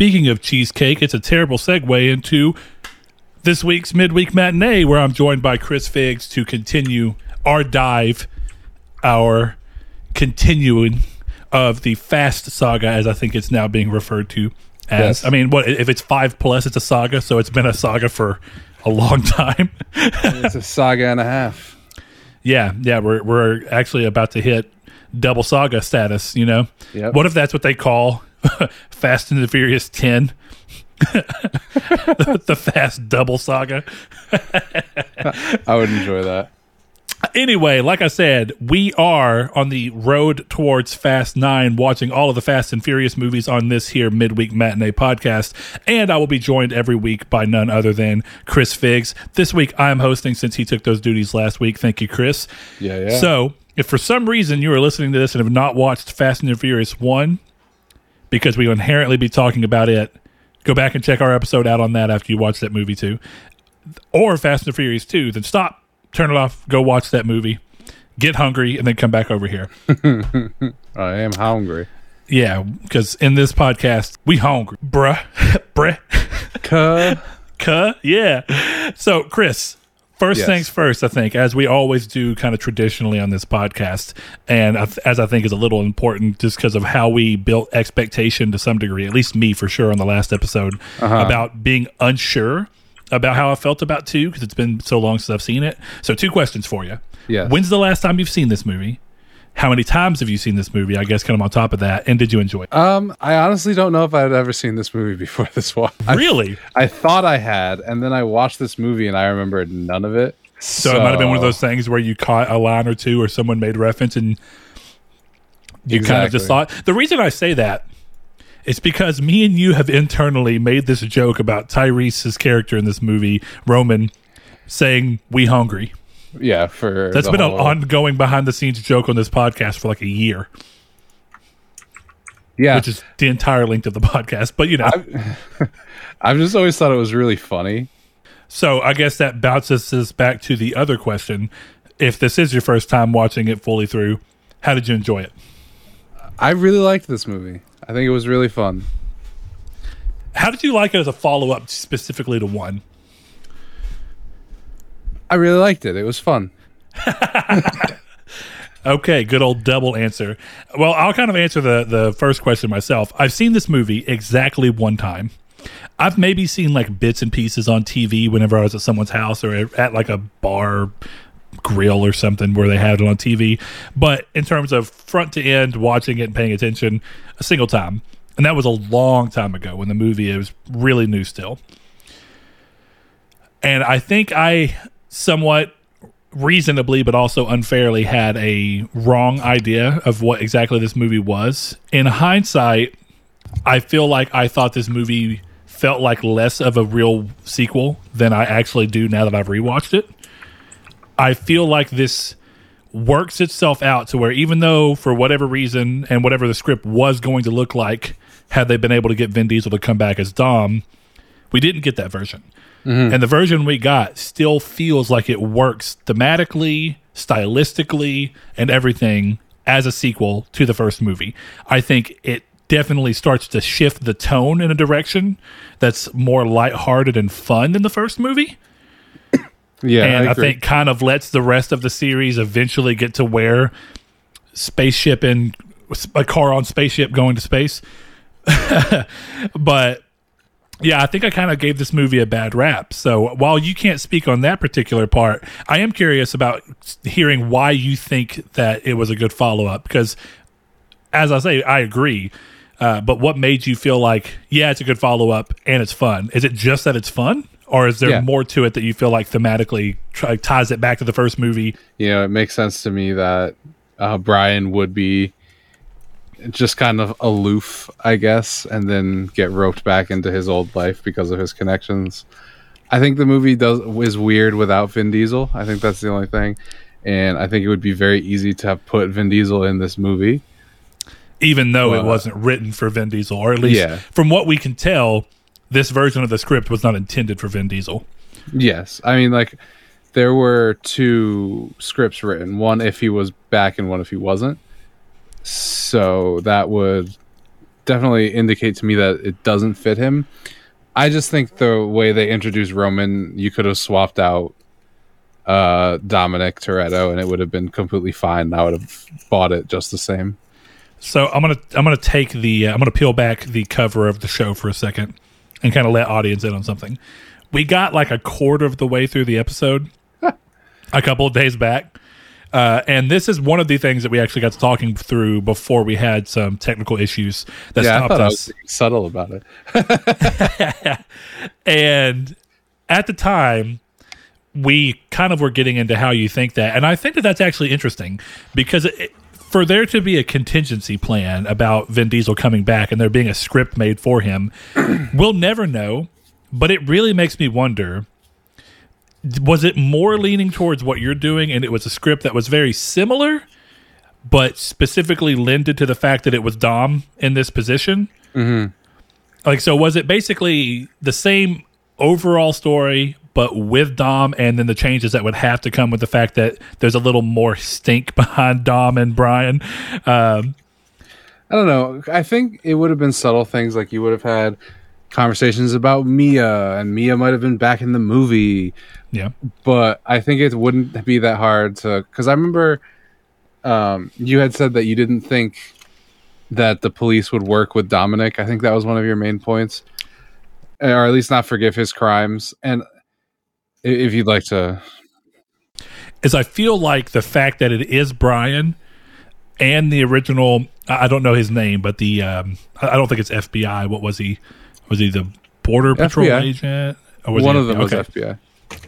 Speaking of cheesecake, it's a terrible segue into this week's midweek matinee, where I'm joined by Chris Figs to continue our dive, our continuing of the Fast Saga, as I think it's now being referred to as. Yes. I mean, what if it's five plus? It's a saga, so it's been a saga for a long time. It's a saga and a half. yeah, yeah, we're we're actually about to hit double saga status. You know, Yep. what if that's what they call Fast and the Furious Ten? the Fast Double Saga. I would enjoy that. Anyway, like I said, we are on the road towards Fast Nine, watching all of the Fast and Furious movies on this here midweek matinee podcast. And I will be joined every week by none other than Chris Figs. This week I am hosting since he took those duties last week. Thank you, Chris. Yeah, yeah. So, if for some reason you are listening to this and have not watched Fast and the Furious 1, because we will inherently be talking about it, go back and check our episode out on that after you watch that movie too. Or Fast and the Furious 2, then stop, turn it off, go watch that movie, get hungry, and then come back over here. I am hungry. Yeah, because in this podcast, we hungry. Bruh. Bruh. Cuh. Cuh. Yeah. So, Chris, first Yes. things first, I think, as we always do kind of traditionally on this podcast, and as I think is a little important just because of how we built expectation to some degree, at least me for sure on the last episode, uh-huh. about being unsure about how I felt about two because it's been so long since I've seen it. So, two questions for you. Yes. When's the last time you've seen this movie? How many times have you seen this movie? I guess kind of on top of that, and did you enjoy it? Um, I honestly don't know if I'd ever seen this movie before this one. Really? I thought I had, and then I watched this movie and I remembered none of it. So, it might have been one of those things where you caught a line or two or someone made reference and you kind of just thought. The reason I say that is because me and you have internally made this joke about Tyrese's character in this movie, Roman, saying "we hungry." Yeah, for that's been whole- an ongoing behind the scenes joke on this podcast for like a year, yeah. which is the entire length of the podcast. But you know, I've just always thought it was really funny. so I guess that bounces us back to the other question: If this is your first time watching it fully through, how did you enjoy it? I really liked this movie. I think it was really fun. How did you like it as a follow up specifically to one? I really liked it. It was fun. Okay, good old double answer. Well, I'll kind of answer the the first question myself. I've seen this movie exactly one time. I've maybe seen like bits and pieces on TV whenever I was at someone's house or at like a bar grill or something where they had it on TV. But in terms of front to end, watching it and paying attention, a single time. And that was a long time ago when the movie was really new still. And I think I somewhat reasonably but also unfairly had a wrong idea of what exactly this movie was. In hindsight, I feel like I thought this movie felt like less of a real sequel than I actually do now that I've rewatched it. I feel like this works itself out to where even though for whatever reason and whatever the script was going to look like had they been able to get Vin Diesel to come back as Dom, we didn't get that version. Mm-hmm. And the version we got still feels like it works thematically, stylistically, and everything as a sequel to the first movie. I think it definitely starts to shift the tone in a direction that's more lighthearted and fun than the first movie Yeah, and I, agree. think kind of lets the rest of the series eventually get to where spaceship and a car on spaceship going to space. but yeah, I think I kind of gave this movie a bad rap. So while you can't speak on that particular part, I am curious about hearing why you think that it was a good follow up. Because as I say, I agree. Uh, but what made you feel like, yeah, it's a good follow up and it's fun? Is it just that it's fun? Or is there Yeah. more to it that you feel like thematically try, ties it back to the first movie? you know, it makes sense to me that uh, Brian would be just kind of aloof, I guess, and then get roped back into his old life because of his connections. I think the movie does is weird without Vin Diesel. I think that's the only thing, and I think it would be very easy to have put Vin Diesel in this movie. even though it wasn't written for Vin Diesel, or at least Yeah. from what we can tell, this version of the script was not intended for Vin Diesel. Yes, I mean like there were two scripts written, one if he was back and one if he wasn't. So that would definitely indicate to me that it doesn't fit him. I just think the way they introduced Roman, you could have swapped out uh Dominic Toretto and it would have been completely fine. I would have bought it just the same. So I'm gonna I'm gonna take the uh, I'm gonna peel back the cover of the show for a second and kind of let audience in on something. We got like a quarter of the way through the episode a couple of days back. Uh, and this is one of the things that we actually got to talking through before we had some technical issues that yeah, stopped I us. subtle about it. And at the time, we kind of were getting into how you think that. And I think that that's actually interesting because it, for there to be a contingency plan about Vin Diesel coming back and there being a script made for him, we'll never know. But it really makes me wonder was it more leaning towards what you're doing and it was a script that was very similar, but specifically lended to the fact that it was Dom in this position? Like, so was it basically the same overall story, but with Dom, and then the changes that would have to come with the fact that there's a little more stink behind Dom and Brian? Um, I don't know. I think it would have been subtle things like you would have had conversations about Mia, and Mia might have been back in the movie. yeah, But I think it wouldn't be that hard to because I remember um, you had said that you didn't think that the police would work with Dominic. I think that was one of your main points, or at least not forgive his crimes. And if you'd like to, is I feel like the fact that it is Brian and the original, I don't know his name, but the um, I don't think it's FBI. What was he? Was he the border patrol FBI. agent? Or was one he- of them was. FBI.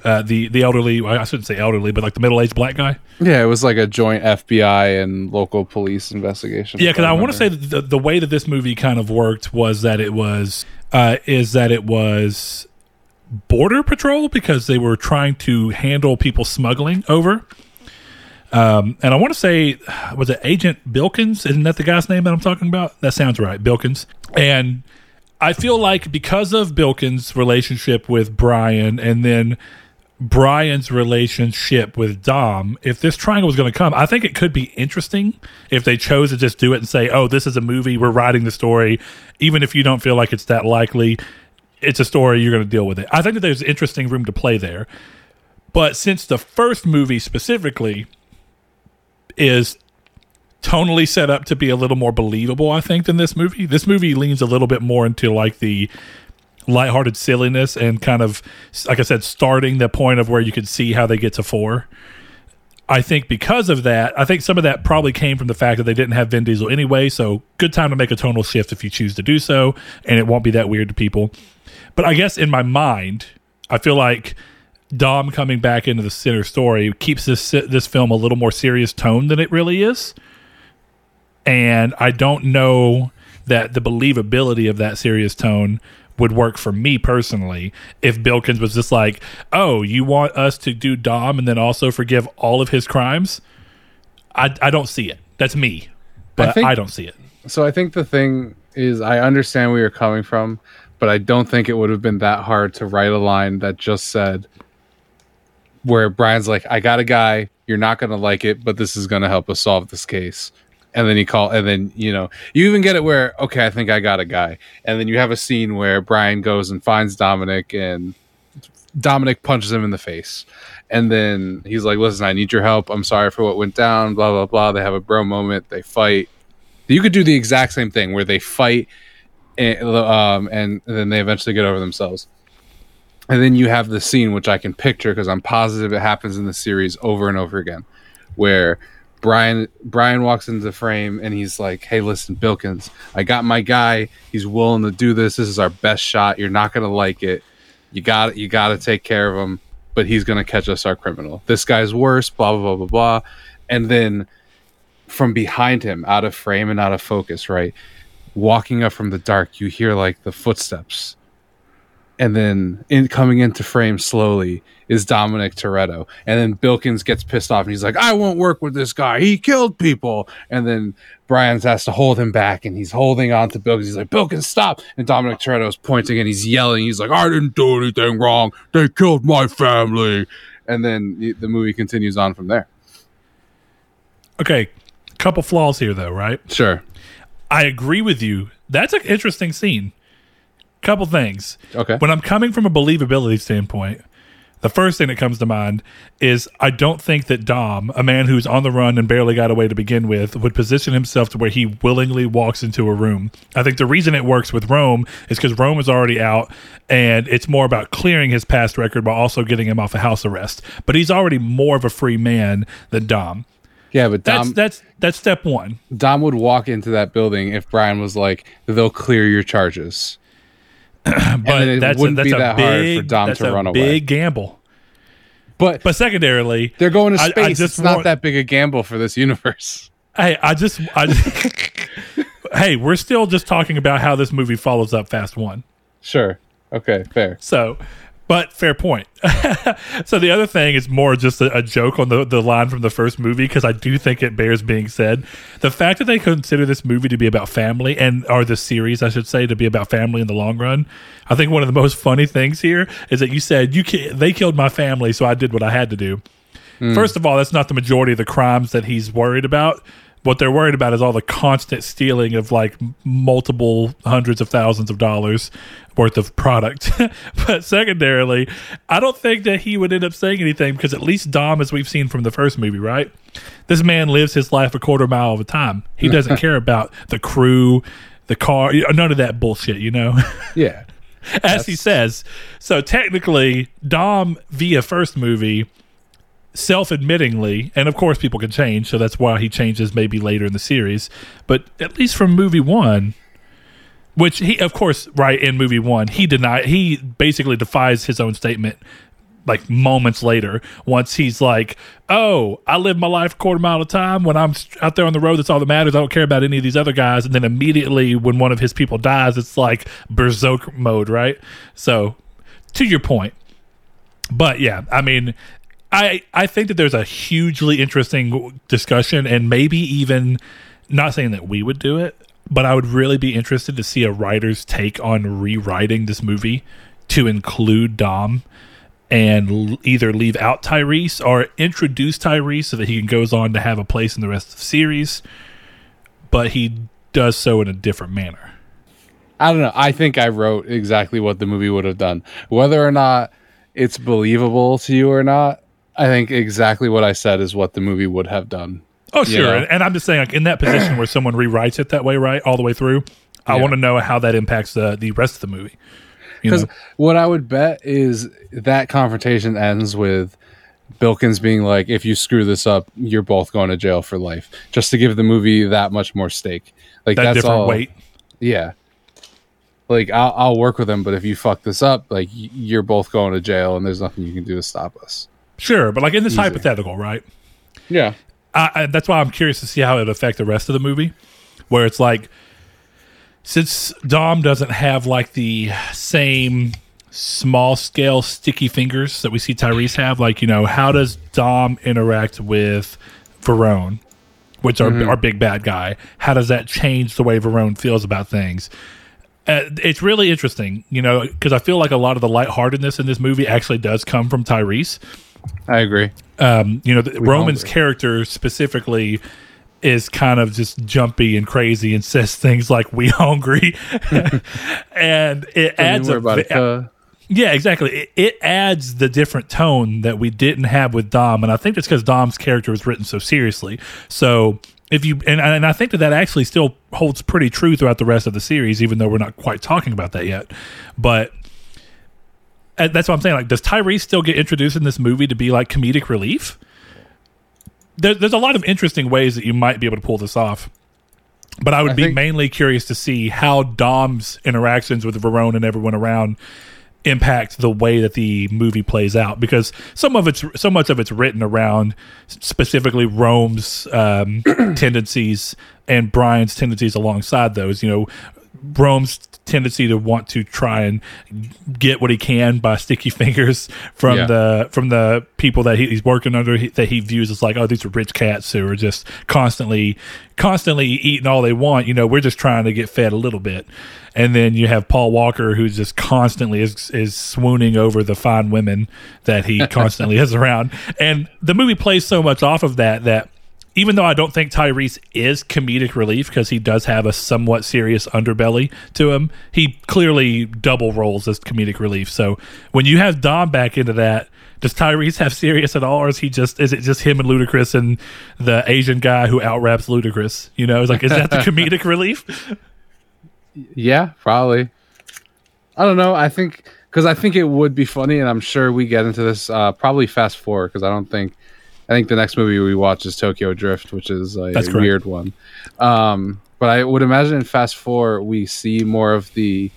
Uh, the the elderly. well, I shouldn't say elderly, but like the middle aged black guy. Yeah, it was like a joint FBI and local police investigation. Yeah, because I want to say that the, the way that this movie kind of worked was that it was uh, is that it was border patrol because they were trying to handle people smuggling over. Um, and I want to say, was it Agent Bilkins? Isn't that the guy's name that I'm talking about? That sounds right, Bilkins. And I feel like because of Bilkins' relationship with Brian, and then Brian's relationship with Dom, if this triangle was going to come, I think it could be interesting if they chose to just do it and say, oh, this is a movie, we're writing the story. Even if you don't feel like it's that likely, it's a story, you're going to deal with it. I think that there's interesting room to play there. But since the first movie specifically is tonally set up to be a little more believable, I think, than this movie, this movie leans a little bit more into like the lighthearted silliness and kind of like I said, starting the point of where you could see how they get to four. I think because of that, I think some of that probably came from the fact that they didn't have Vin Diesel anyway. So good time to make a tonal shift if you choose to do so, and it won't be that weird to people. But I guess in my mind, I feel like Dom coming back into the center story keeps this this film a little more serious tone than it really is. And I don't know that the believability of that serious tone would work for me personally if Bilkins was just like, "Oh, you want us to do Dom and then also forgive all of his crimes?" I I don't see it. That's me, but I, think- don't see it. So I think the thing is, I understand where you're coming from, but I don't think it would have been that hard to write a line that just said, where Brian's like, "I got a guy. You're not gonna like it, but this is gonna help us solve this case." And then he call, and then you know, you even get it where, okay, I think I got a guy, and then you have a scene where Brian goes and finds Dominic, and Dominic punches him in the face. And then he's like, listen, I need your help. I'm sorry for what went down, blah, blah, blah. They have a bro moment. They fight. You could do the exact same thing where they fight and, um, and then they eventually get over themselves. And then you have the scene, which I can picture because I'm positive it happens in the series over and over again, where Brian Brian walks into the frame and he's like, "Hey, listen, Bilkins, I got my guy. He's willing to do this. This is our best shot. You're not gonna like it. You got you got to take care of him, but he's gonna catch us our criminal. This guy's worse. Blah blah blah blah blah." And then from behind him, out of frame and out of focus, right, walking up from the dark, you hear like the footsteps and then in coming into frame slowly is Dominic Toretto, and then Bilkins gets pissed off and he's like, "I won't work with this guy. He killed people." And then Brian's has to hold him back, and he's holding on to Bilkins. He's like, "Bilkins, stop!" And Dominic Toretto is pointing and he's yelling. He's like, "I didn't do anything wrong. They killed my family." And then the- the movie continues on from there. Okay, couple flaws here though, right? Sure. I agree with you. That's an interesting scene. Couple things. Okay. When I'm coming from a believability standpoint, the first thing that comes to mind is I don't think that Dom, a man who's on the run and barely got away to begin with, would position himself to where he willingly walks into a room. I think the reason it works with Rome is because Rome is already out and it's more about clearing his past record while also getting him off a house arrest. But he's already more of a free man than Dom. Yeah, but That's Dom, that's that's step one. Dom would walk into that building if Brian was like, "They'll clear your charges." But it that's wouldn't a, that's be a that hard big, for Dom that's to a run away. Big gamble. But But secondarily, they're going to I- I space. just it's not want- that big a gamble for this universe. Hey, I just, I just hey, we're still just talking about how this movie follows up Fast One. Sure. Okay. Fair. So, but fair point. so the other thing is more just a, a joke on the, the line from the first movie because I do think it bears being said. The fact that they consider this movie to be about family and or the series, I should say, to be about family in the long run. I think one of the most funny things here is that you said you ki- they killed my family, so I did what I had to do. Hmm. First of all, that's not the majority of the crimes that he's worried about. What they're worried about is all the constant stealing of like multiple hundreds of thousands of dollars worth of product. but secondarily, I don't think that he would end up saying anything because at least Dom, as we've seen from the first movie, right? This man lives his life a quarter mile at a time. He mm. doesn't care about the crew, the car, none of that bullshit, you know? Yeah. as he says. So technically, Dom via first movie, self-admittingly, and of course people can change, so that's why he changes maybe later in the series. But at least from movie one, which he, of course, right in movie one, he denied. He basically defies his own statement. Like moments later, once he's like, "Oh, I live my life a quarter mile at a time. When I'm out there on the road, that's all that matters. I don't care about any of these other guys." And then immediately, when one of his people dies, it's like berserk mode, right? So, to your point, but yeah, I mean, I I think that there's a hugely interesting discussion, and maybe even not saying that we would do it, but I would really be interested to see a writer's take on rewriting this movie to include Dom and either leave out Tyrese or introduce Tyrese so that he goes on to have a place in the rest of the series, but he does so in a different manner. I don't know. I think I wrote exactly what the movie would have done. Whether or not it's believable to you or not, I think exactly what I said is what the movie would have done. Oh, sure. know? And, and I'm just saying, like in that position where someone rewrites it that way, right, all the way through, I Yeah. want to know how that impacts the the rest of the movie. Because what I would bet is that confrontation ends with Bilkins being like, "If you screw this up, you're both going to jail for life," just to give the movie that much more stake. Like that that's different all. weight. Yeah. Like I'll, I'll work with him, but if you fuck this up, like you're both going to jail, and there's nothing you can do to stop us. Sure, but like in this Easy. hypothetical, right? Yeah. I, I, that's why I'm curious to see how it affect the rest of the movie, where it's like, since Dom doesn't have like the same small scale sticky fingers that we see Tyrese have, like you know, how does Dom interact with Verone, which are our big bad guy? How does that change the way Verone feels about things? Uh, it's really interesting, you know, because I feel like a lot of the lightheartedness in this movie actually does come from Tyrese I agree. um, you know, the, Roman's hungry. character specifically is kind of just jumpy and crazy and says things like "we hungry," and it adds We're a, about to, uh, yeah, exactly. It, it adds the different tone that we didn't have with Dom, and I think it's because Dom's character was written so seriously. So if you and and I think that that actually still holds pretty true throughout the rest of the series, even though we're not quite talking about that yet. But that's what I'm saying. Like, does Tyrese still get introduced in this movie to be like comedic relief? There, there's a lot of interesting ways that you might be able to pull this off. But I would I be think- mainly curious to see how Dom's interactions with Verone and everyone around impact the way that the movie plays out because some of it's so much of it's written around specifically Rome's um, tendencies and Brian's tendencies alongside those. You know, Rome's tendency to want to try and get what he can by sticky fingers from Yeah. the from the people that he, he's working under he, that he views as like oh these are rich cats who are just constantly constantly eating all they want. You know we're just trying to get fed a little bit. And then you have Paul Walker who's just constantly is is swooning over the fine women that he constantly is around. And the movie plays so much off of that that even though I don't think Tyrese is comedic relief because he does have a somewhat serious underbelly to him, he clearly double rolls as comedic relief. So when you have Dom back into that, does Tyrese have serious at all, or is he just is it just him and Ludacris and the Asian guy who outraps Ludacris? You know, it's like is that the comedic relief? Yeah, probably. I don't know. I think because I think it would be funny, and I'm sure we get into this uh, probably Fast Four because I don't think I think the next movie we watch is Tokyo Drift, which is a correct. weird one. Um, but I would imagine in Fast Four we see more of the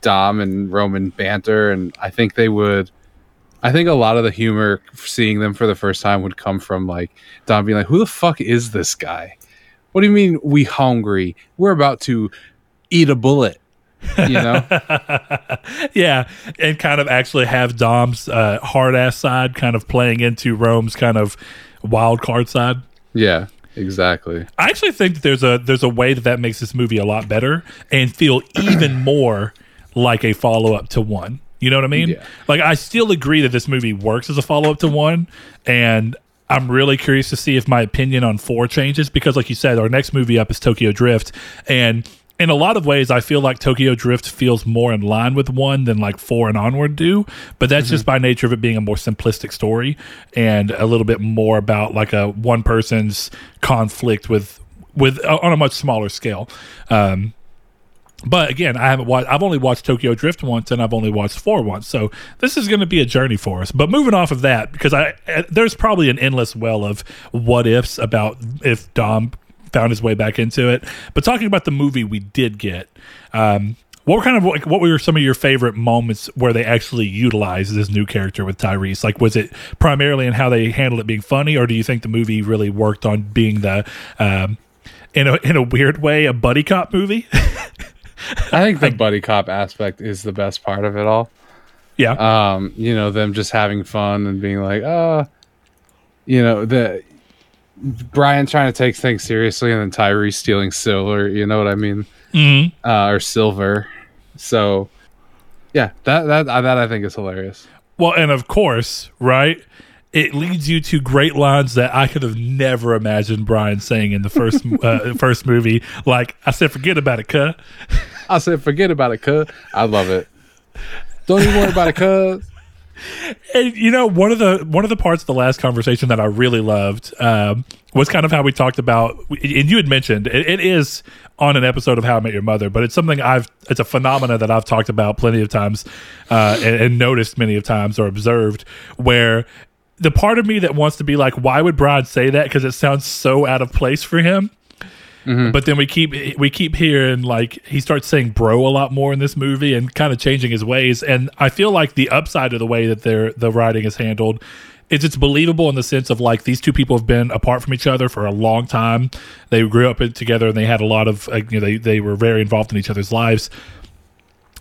Dom and Roman banter, and I think they would. I think a lot of the humor seeing them for the first time would come from like Dom being like, "Who the fuck is this guy? What do you mean we hungry? We're about to eat a bullet." You know? yeah, and kind of actually have Dom's uh, hard ass side kind of playing into Rome's kind of wild card side. yeah, exactly. I actually think that there's a there's a way that that makes this movie a lot better and feel even more like a follow up to one. You know what I mean? Yeah. Like I still agree that this movie works as a follow up to one, and I'm really curious to see if my opinion on four changes because, like you said, our next movie up is Tokyo Drift, and in a lot of ways, I feel like Tokyo Drift feels more in line with one than like four and onward do. But that's just by nature of it being a more simplistic story and a little bit more about like a one person's conflict with with uh, on a much smaller scale. Um, but again, I haven't watched. I've only watched Tokyo Drift once, and I've only watched four once. So this is going to be a journey for us. But moving off of that, because I uh, there's probably an endless well of what ifs about if Dom found his way back into it. But talking about the movie we did get, um, what were kind of like, what were some of your favorite moments where they actually utilized this new character with Tyrese? Like, was it primarily in how they handled it being funny, or do you think the movie really worked on being the um, in a in a weird way a buddy cop movie? I think the buddy cop aspect is the best part of it all. yeah. Um, you know, them just having fun and being like, uh, you know, the Brian trying to take things seriously and then Tyree stealing silver, you know what I mean? Mhm. Uh, or silver. So, yeah, that that that I think is hilarious. Well, and of course, right? It leads you to great lines that I could have never imagined Brian saying in the first uh, first movie. Like I said, forget about it, cuh. I said, forget about it, cuz. I love it. Don't even worry about it, cuz. And you know, one of the one of the parts of the last conversation that I really loved um, was kind of how we talked about, and you had mentioned it, it is on an episode of How I Met Your Mother, but it's something I've it's a phenomena that I've talked about plenty of times uh, and, and noticed many of times or observed where. The part of me that wants to be like, why would Brian say that? Because it sounds so out of place for him. But then we keep we keep hearing like he starts saying bro a lot more in this movie and kind of changing his ways. And I feel like the upside of the way that their the writing is handled is it's believable in the sense of like these two people have been apart from each other for a long time. They grew up together and they had a lot of uh, you know they they were very involved in each other's lives.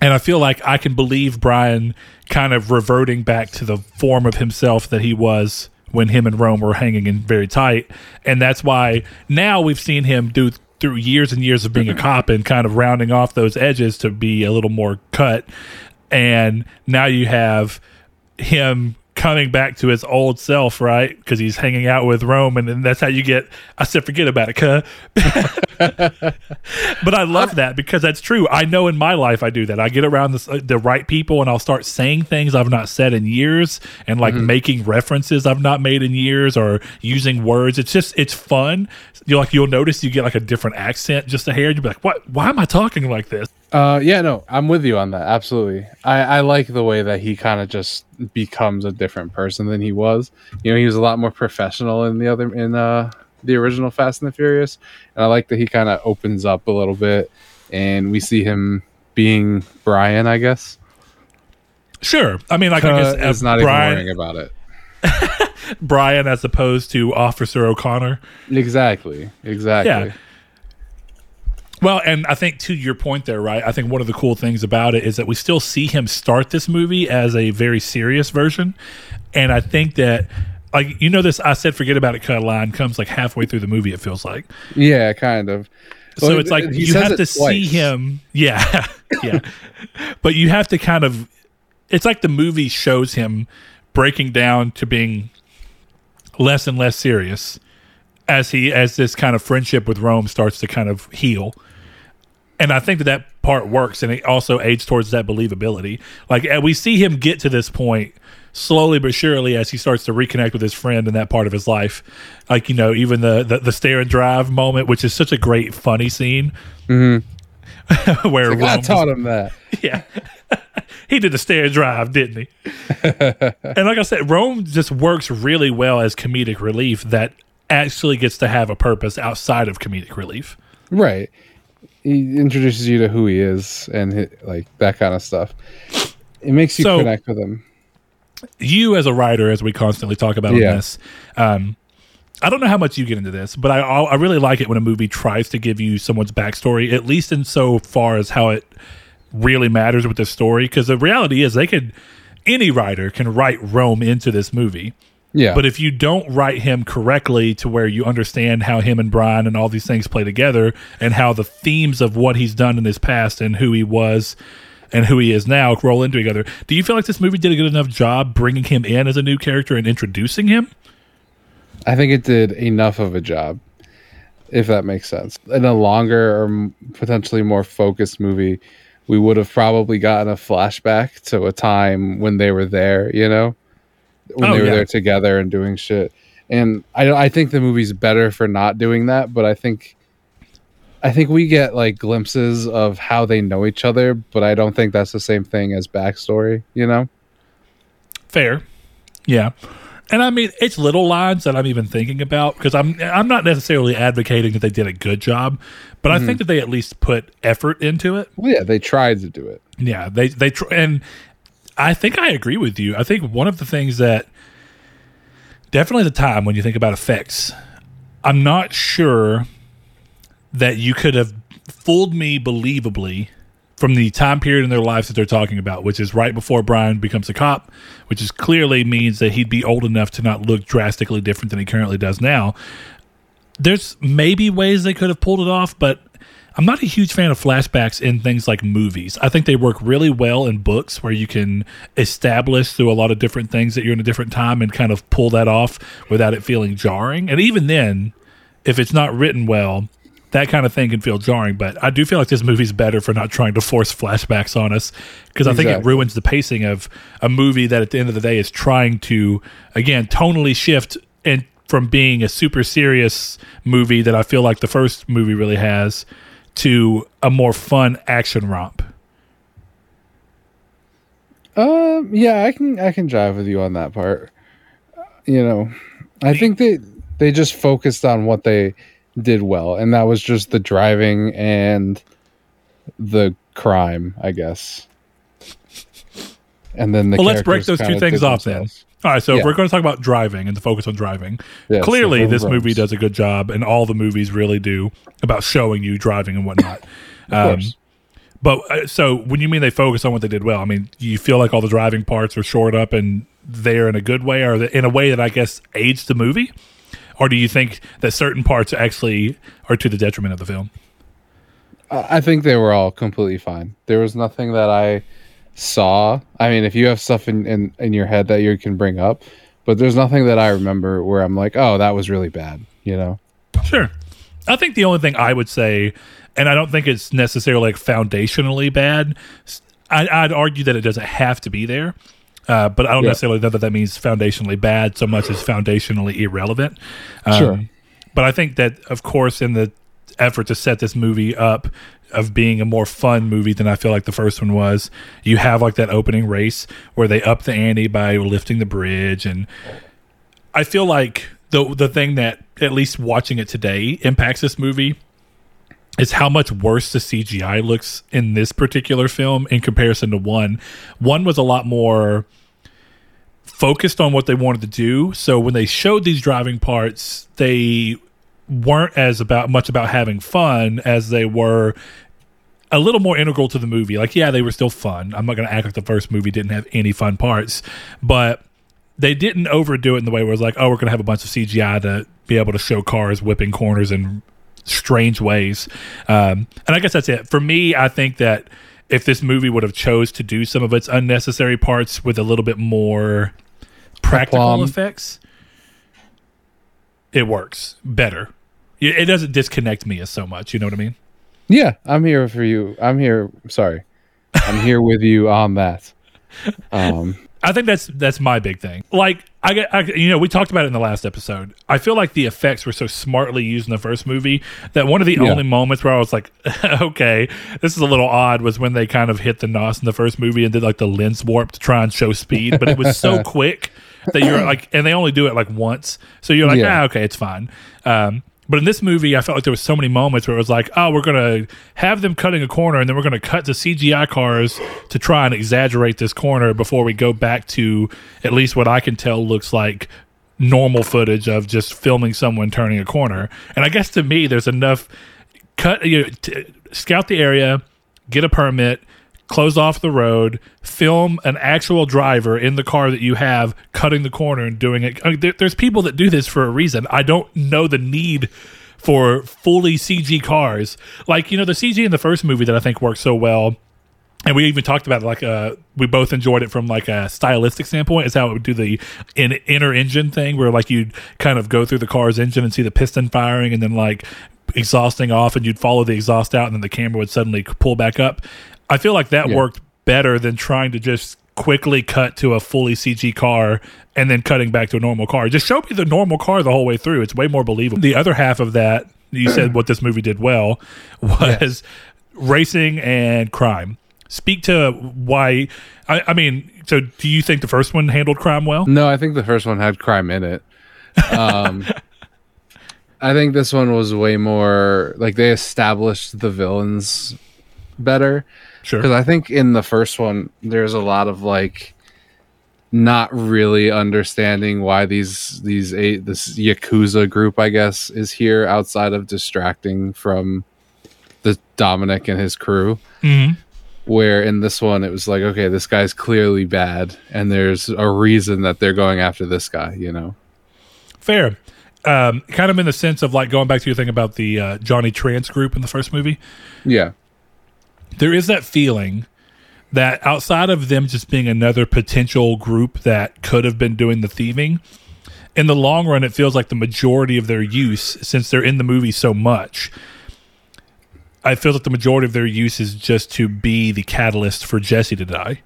And I feel like I can believe Brian kind of reverting back to the form of himself that he was when him and Rome were hanging in very tight. And that's why now we've seen him do through years and years of being a cop and kind of rounding off those edges to be a little more cut. And now you have him coming back to his old self, right? Because he's hanging out with Rome, and then that's how you get. I said, forget about it, cuh. but I love that because that's true. I know in my life I do that. I get around the, uh, the right people and I'll start saying things I've not said in years and like mm-hmm. making references I've not made in years or using words. It's just it's fun. You like you'll notice you get like a different accent just a hair. You'll be like, what? Why am I talking like this? Uh, yeah, no, I'm with you on that. Absolutely. I, I like the way that he kind of just becomes a different person than he was. You know, he was a lot more professional in the other in uh the original Fast and the Furious, and I like that he kind of opens up a little bit, and we see him being Brian. I guess Sure. I mean, like I guess uh, not Brian, even worrying about it. Brian as opposed to Officer O'Conner. Exactly. Exactly. Yeah. Well, and I think to your point there, right? I think one of the cool things about it is that we still see him start this movie as a very serious version. And I think that, like, you know, this I said, forget about it cut line comes like halfway through the movie, it feels like. Yeah, kind of. So Well, it's like you have to see him. Yeah. yeah. but you have to kind of, it's like the movie shows him breaking down to being less and less serious as he as this kind of friendship with Rome starts to kind of heal. And I think that that part works, and it also aids towards that believability. Like uh, we see him get to this point slowly but surely as he starts to reconnect with his friend in that part of his life. Like you know, even the the, the stare and drive moment, which is such a great funny scene, mm-hmm. where Like, I Rome taught him that. yeah. he did the stair drive, didn't he? and like I said, Rome just works really well as comedic relief that actually gets to have a purpose outside of comedic relief. Right. He introduces you to who he is and hi like that kind of stuff. It makes you So- connect with him. You, as a writer, as we constantly talk about Yeah. on this, um, I don't know how much you get into this, but I I really like it when a movie tries to give you someone's backstory, at least in so far as how it really matters with the story. Because the reality is, they could any writer can write Rome into this movie. Yeah. But if you don't write him correctly to where you understand how him and Brian and all these things play together and how the themes of what he's done in his past and who he was and who he is now roll into together, do you feel like this movie did a good enough job bringing him in as a new character and introducing him? I think it did enough of a job, if that makes sense. In a longer or potentially more focused movie, we would have probably gotten a flashback to a time when they were there, you know, when Oh, they were yeah. there together and doing shit. And I, I think the movie's better for not doing that, but I think, I think we get like glimpses of how they know each other, but I don't think that's the same thing as backstory, you know? Fair. Yeah. And I mean, it's little lines that I'm even thinking about because I'm I'm not necessarily advocating that they did a good job, but I mm-hmm. think that they at least put effort into it. Well, yeah, they tried to do it. Yeah, they they tr- and I think I agree with you. I think one of the things that definitely the time when you think about effects, I'm not sure that you could have fooled me believably from the time period in their lives that they're talking about, which is right before Brian becomes a cop, which is clearly means that he'd be old enough to not look drastically different than he currently does now. There's maybe ways they could have pulled it off, but I'm not a huge fan of flashbacks in things like movies. I think they work really well in books where you can establish through a lot of different things that you're in a different time and kind of pull that off without it feeling jarring. And even then, if it's not written well, that kind of thing can feel jarring. But I do feel like this movie's better for not trying to force flashbacks on us because I think it ruins the pacing of a movie that at the end of the day is trying to, again, tonally shift and from being a super serious movie that I feel like the first movie really has to a more fun action romp. Um, yeah, I can I can jive with you on that part. You know, I think they they just focused on what they did well, and that was just the driving and the crime, I guess. And then the Well, let's break those two things off then. All right, so if Yeah. we're going to talk about driving and the focus on driving, Yeah, so clearly this movie does a good job, and all the movies really do about showing you driving and whatnot. Um. But uh, so when you mean they focus on what they did well, I mean, you feel like all the driving parts are shored up and there in a good way, or in a way that I guess aids the movie, or do you think that certain parts actually are to the detriment of the film? I think they were all completely fine. There was nothing that I saw. I mean, if you have stuff in, in, in your head that you can bring up, but there's nothing that I remember where I'm like, oh, that was really bad, you know? Sure. I think the only thing I would say, and I don't think it's necessarily like foundationally bad. I, would argue that it doesn't have to be there, uh, but I don't Yeah. necessarily know that that means foundationally bad so much as foundationally irrelevant. Um, Sure. But I think that, of course, in the effort to set this movie up of being a more fun movie than I feel like the first one was, you have like that opening race where they up the ante by lifting the bridge and I feel like the the thing that at least watching it today impacts this movie is how much worse the CGI looks in this particular film in comparison to one. One was a lot more focused on what they wanted to do. So when they showed these driving parts, they weren't as about much about having fun as they were a little more integral to the movie. Like, yeah, they were still fun. I'm not going to act like the first movie didn't have any fun parts, but they didn't overdo it in the way where it's like, oh, we're going to have a bunch of CGI to be able to show cars whipping corners in strange ways. Um, and I guess that's it. For me, I think that if this movie would have chose to do some of its unnecessary parts with a little bit more practical Plum. effects, it works better. It doesn't disconnect me as so much. You know what I mean? Yeah, I'm here for you. I'm here. Sorry, I'm here with you on that. Um, I think that's that's my big thing. Like I, get- I, you know, we talked about it in the last episode. I feel like the effects were so smartly used in the first movie that one of the Yeah. only moments where I was like, okay, this is a little odd was when they kind of hit the nos in the first movie and did like the lens warp to try and show speed, but it was so quick that you're like, and they only do it like once, so you're like, Yeah. ah, okay, it's fine. Um, but in this movie, I felt like there was so many moments where it was like, oh, we're gonna have them cutting a corner, and then we're gonna cut to CGI cars to try and exaggerate this corner before we go back to at least what I can tell looks like normal footage of just filming someone turning a corner. And I guess to me, there's enough cut, you know, scout the area, get a permit, close off the road, film an actual driver in the car that you have cutting the corner and doing it. I mean, there, there's people that do this for a reason. I don't know the need for fully CG cars. Like, you know, the CG in the first movie that I think worked so well and we even talked about it like uh we both enjoyed it from like a stylistic standpoint is how it would do the in, inner engine thing where like you'd kind of go through the car's engine and see the piston firing and then like exhausting off and you'd follow the exhaust out and then the camera would suddenly pull back up i feel like that Yeah. worked better than trying to just quickly cut to a fully cg car and then cutting back to a normal car just show me the normal car the whole way through it's way more believable the other half of that you said what this movie did well was racing and crime speak to why I, I mean so do you think the first one handled crime well no, I think the first one had crime in it. Um, I think this one was way more like they established the villains better. Sure Because I think in the first one, there's a lot of like not really understanding why these these eight this yakuza group, I guess, is here outside of distracting from the Dominic and his crew. Mhm. Where in this one, it was like, okay, this guy's clearly bad, and there's a reason that they're going after this guy. You know? fair um, kind of in the sense of like going back to your thing about the uh, Johnny Tran's group in the first movie Yeah. There is that feeling that outside of them just being another potential group that could have been doing the thieving in the long run it feels like the majority of their use since they're in the movie so much i feel that the majority of their use is just to be the catalyst for jesse to die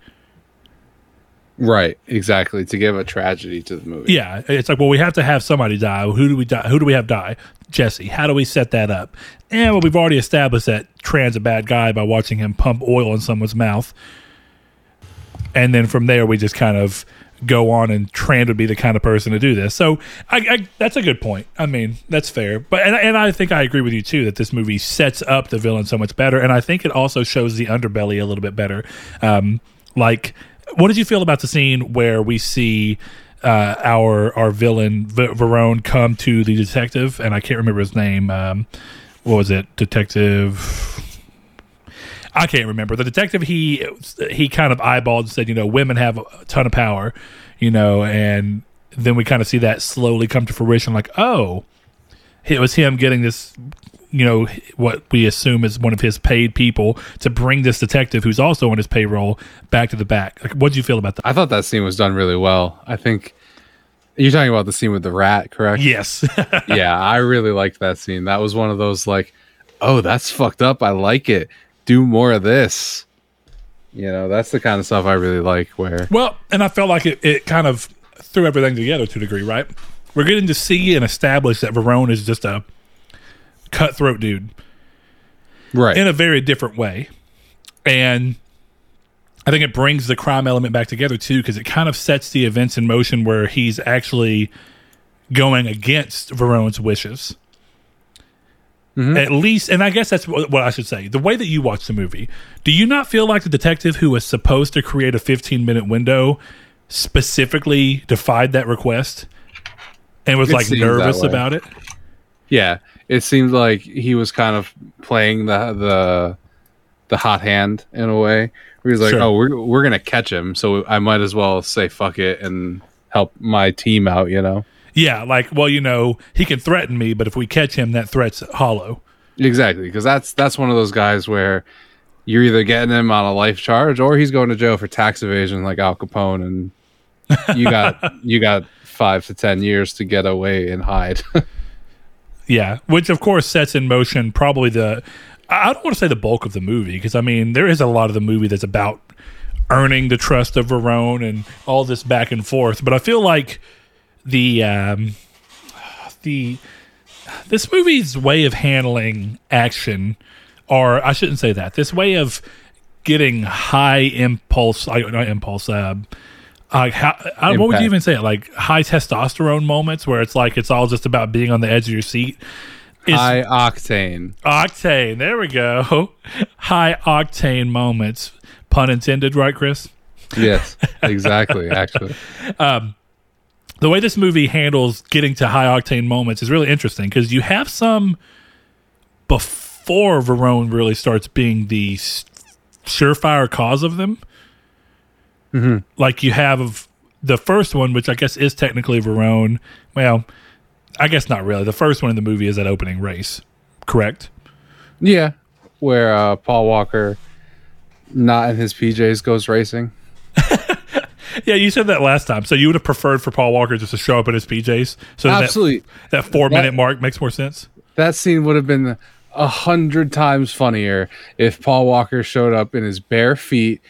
Right. Exactly. To give a tragedy to the movie. Yeah, it's like, well, we have to have somebody die. Who do we die? Who do we have die? Jesse. How do we set that up? And well, we've already established that Tran's a bad guy by watching him pump oil in someone's mouth, and then from there we just kind of go on, and Tran would be the kind of person to do this. So I, I, that's a good point. I mean, that's fair. But and, and I think I agree with you too that this movie sets up the villain so much better, and I think it also shows the underbelly a little bit better. Um, like, what did you feel about the scene where we see? uh, our our villain v- Verone come to the detective, and I can't remember his name. Um, what was it, Detective? I can't remember. The detective he he kind of eyeballed and said, you know, women have a ton of power, you know, and then we kind of see that slowly come to fruition. Like, oh, it was him getting this you know what we assume is one of his paid people to bring this detective who's also on his payroll back to the back like what do you feel about that I thought that scene was done really well. I think you're talking about the scene with the rat, correct? yes yeah, I really liked that scene. That was one of those like, oh, that's fucked up. I like it. Do more of this. You know, that's the kind of stuff I really like. Where Well, and I felt like it, it kind of threw everything together to a degree, right? We're getting to see and establish that Verone is just a cutthroat dude right, in a very different way. And I think it brings the crime element back together too, because it kind of sets the events in motion where he's actually going against Verone's wishes. At least, and I guess that's what, what I should say. The way that you watch the movie, do you not feel like the detective who was supposed to create a 15 minute window specifically defied that request and was It like nervous about it? Yeah, it seemed like he was kind of playing the the the hot hand in a way. Where he's like, Sure. "Oh, we're we're gonna catch him, so I might as well say fuck it and help my team out." You know, Yeah, like, well, you know, he can threaten me, but if we catch him, that threat's hollow. exactly, because that's that's one of those guys where you're either getting him on a life charge or he's going to jail for tax evasion, like Al Capone, and you got you got five to ten years to get away and hide. Yeah, which of course sets in motion probably the I I don't want to say the bulk of the movie because I mean there is a lot of the movie that's about earning the trust of Verone and all this back and forth, but I feel like the um, the this movie's way of handling action, or I shouldn't say that. This way of getting high impulse, like not impulse, uh, uh, how, uh, what would you even say? Like high testosterone moments where it's like it's all just about being on the edge of your seat. Is High octane. octane. There we go. High octane moments. Pun intended, right, Chris? Yes, exactly. Actually, the way this movie handles getting to high octane moments is really interesting because you have some before Verone really starts being the surefire cause of them. Like you have of the first one, which I guess is technically Verone. Well, I guess not really. The first one in the movie is that opening race, correct? yeah, where uh, Paul Walker, not in his PJs, goes racing. Yeah, you said that last time. So you would have preferred for Paul Walker just to show up in his PJs. So Absolutely, that four minute mark makes more sense. that scene would have been a hundred times funnier if Paul Walker showed up in his bare feet,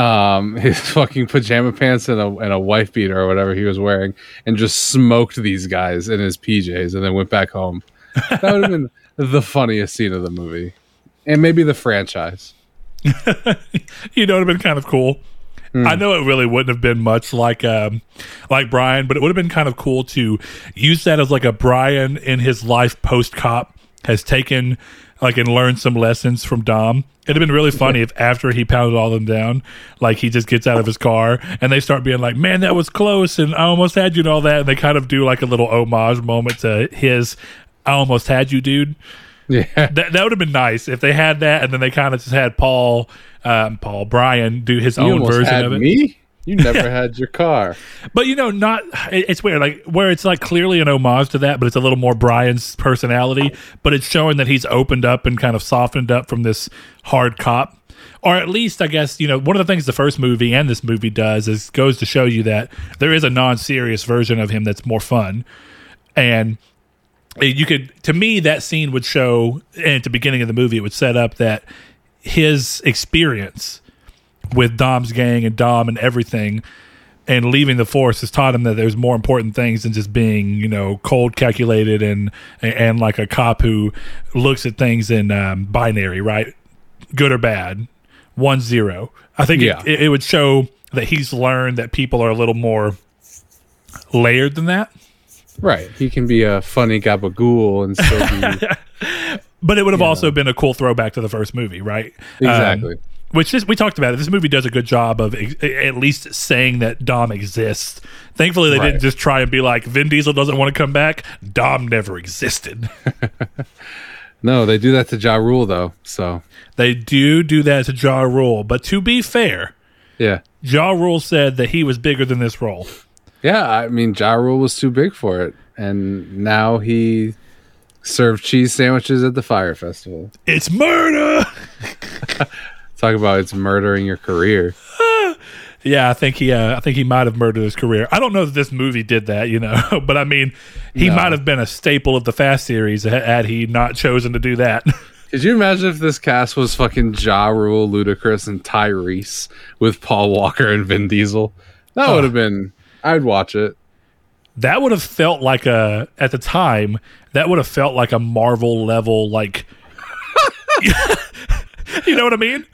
um, his fucking pajama pants and a and a wife beater or whatever he was wearing, and just smoked these guys in his PJs and then went back home. That would have been the funniest scene of the movie, and maybe the franchise. you know, it would have been kind of cool. I know it really wouldn't have been much like um, like Brian, but it would have been kind of cool to use that as like a Brian in his life post cop has taken like and learn some lessons from Dom. It'd have been really funny if after he pounded all them down, like he just gets out of his car and they start being like, "Man, that was close," and I almost had you and all that, and they kind of do like a little homage moment to his "I almost had you, dude." Yeah, That that would have been nice if they had that, and then they kind of just had Paul, um, Paul Brian do his you own version of it. me. You never had your car. But you know, not it's weird, like where it's like clearly an homage to that, but it's a little more Brian's personality. But it's showing that he's opened up and kind of softened up from this hard cop, or at least I guess you know one of the things the first movie and this movie does is goes to show you that there is a non-serious version of him that's more fun, and you could to me that scene would show and at the beginning of the movie it would set up that his experience with Dom's gang and Dom and everything and leaving the force has taught him that there's more important things than just being you know cold calculated and and like a cop who looks at things in um, binary right good or bad one zero i think Yeah. it, it would show that he's learned that people are a little more layered than that Right. He can be a funny gabagool and still be but it would have also been a cool throwback to the first movie right Um, exactly. Which is we talked about it. This movie does a good job of ex- at least saying that Dom exists. Thankfully, they Right. didn't just try and be like Vin Diesel doesn't want to come back. Dom never existed. no, they do that to Ja Rule though. So they do do that to Ja Rule, but to be fair, yeah, Ja Rule said that he was bigger than this role. yeah. I mean, Ja Rule was too big for it, and now he served cheese sandwiches at the Fyre Festival. It's murder. Talk about it's murdering your career. Yeah, I think he. Uh, I think he might have murdered his career. I don't know that this movie did that, you know, but I mean, he No. might have been a staple of the Fast series had- he not chosen to do that. Could you imagine if this cast was fucking Ja Rule, Ludacris, and Tyrese with Paul Walker and Vin Diesel? That would have been. I'd watch it. that would have felt like a at the time that would have felt like a marvel level like you know what i mean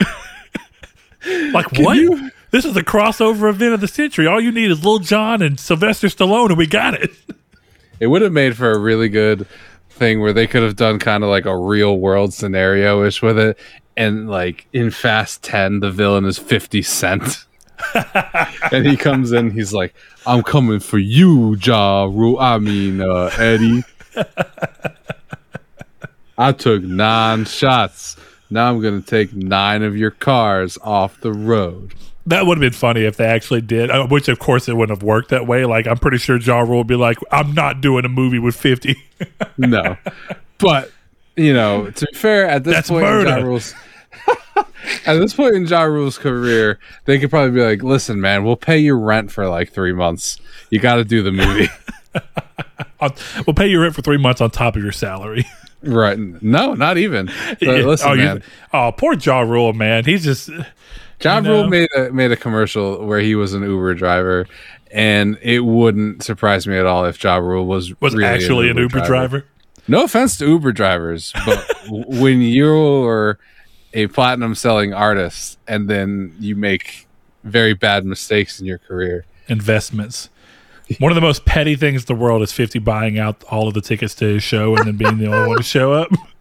like what you- this is the crossover event of the century all you need is Lil Jon and sylvester stallone and we got it It would have made for a really good thing where they could have done kind of like a real world scenario ish with it. And like in Fast 10, the villain is 50 Cent. and he comes in, he's like, I'm coming for you, Ja Rule. I mean, uh, Eddie. I took nine shots. Now I'm going to take nine of your cars off the road. That would have been funny if they actually did, uh, which of course it wouldn't have worked that way. Like, I'm pretty sure Ja Rule would be like, I'm not doing a movie with 50. No. but, you know, to be fair, at this That's point in Ja. Rule's at this point in Ja Rule's career, they could probably be like, listen, man, we'll pay your rent for like three months. You got to do the movie. We'll pay you rent for three months on top of your salary. Right. No, not even. Uh, but listen, oh, man. oh, poor Ja Rule, man. He's just. John You know? Rule made a made a commercial where he was an Uber driver, and it wouldn't surprise me at all if Ja Rule was was really actually an Uber driver. No offense to Uber drivers, but when you're a platinum selling artist and then you make very bad mistakes in your career, investments. One of the most petty things in the world is 50 buying out all of the tickets to his show and then being the only one to show up.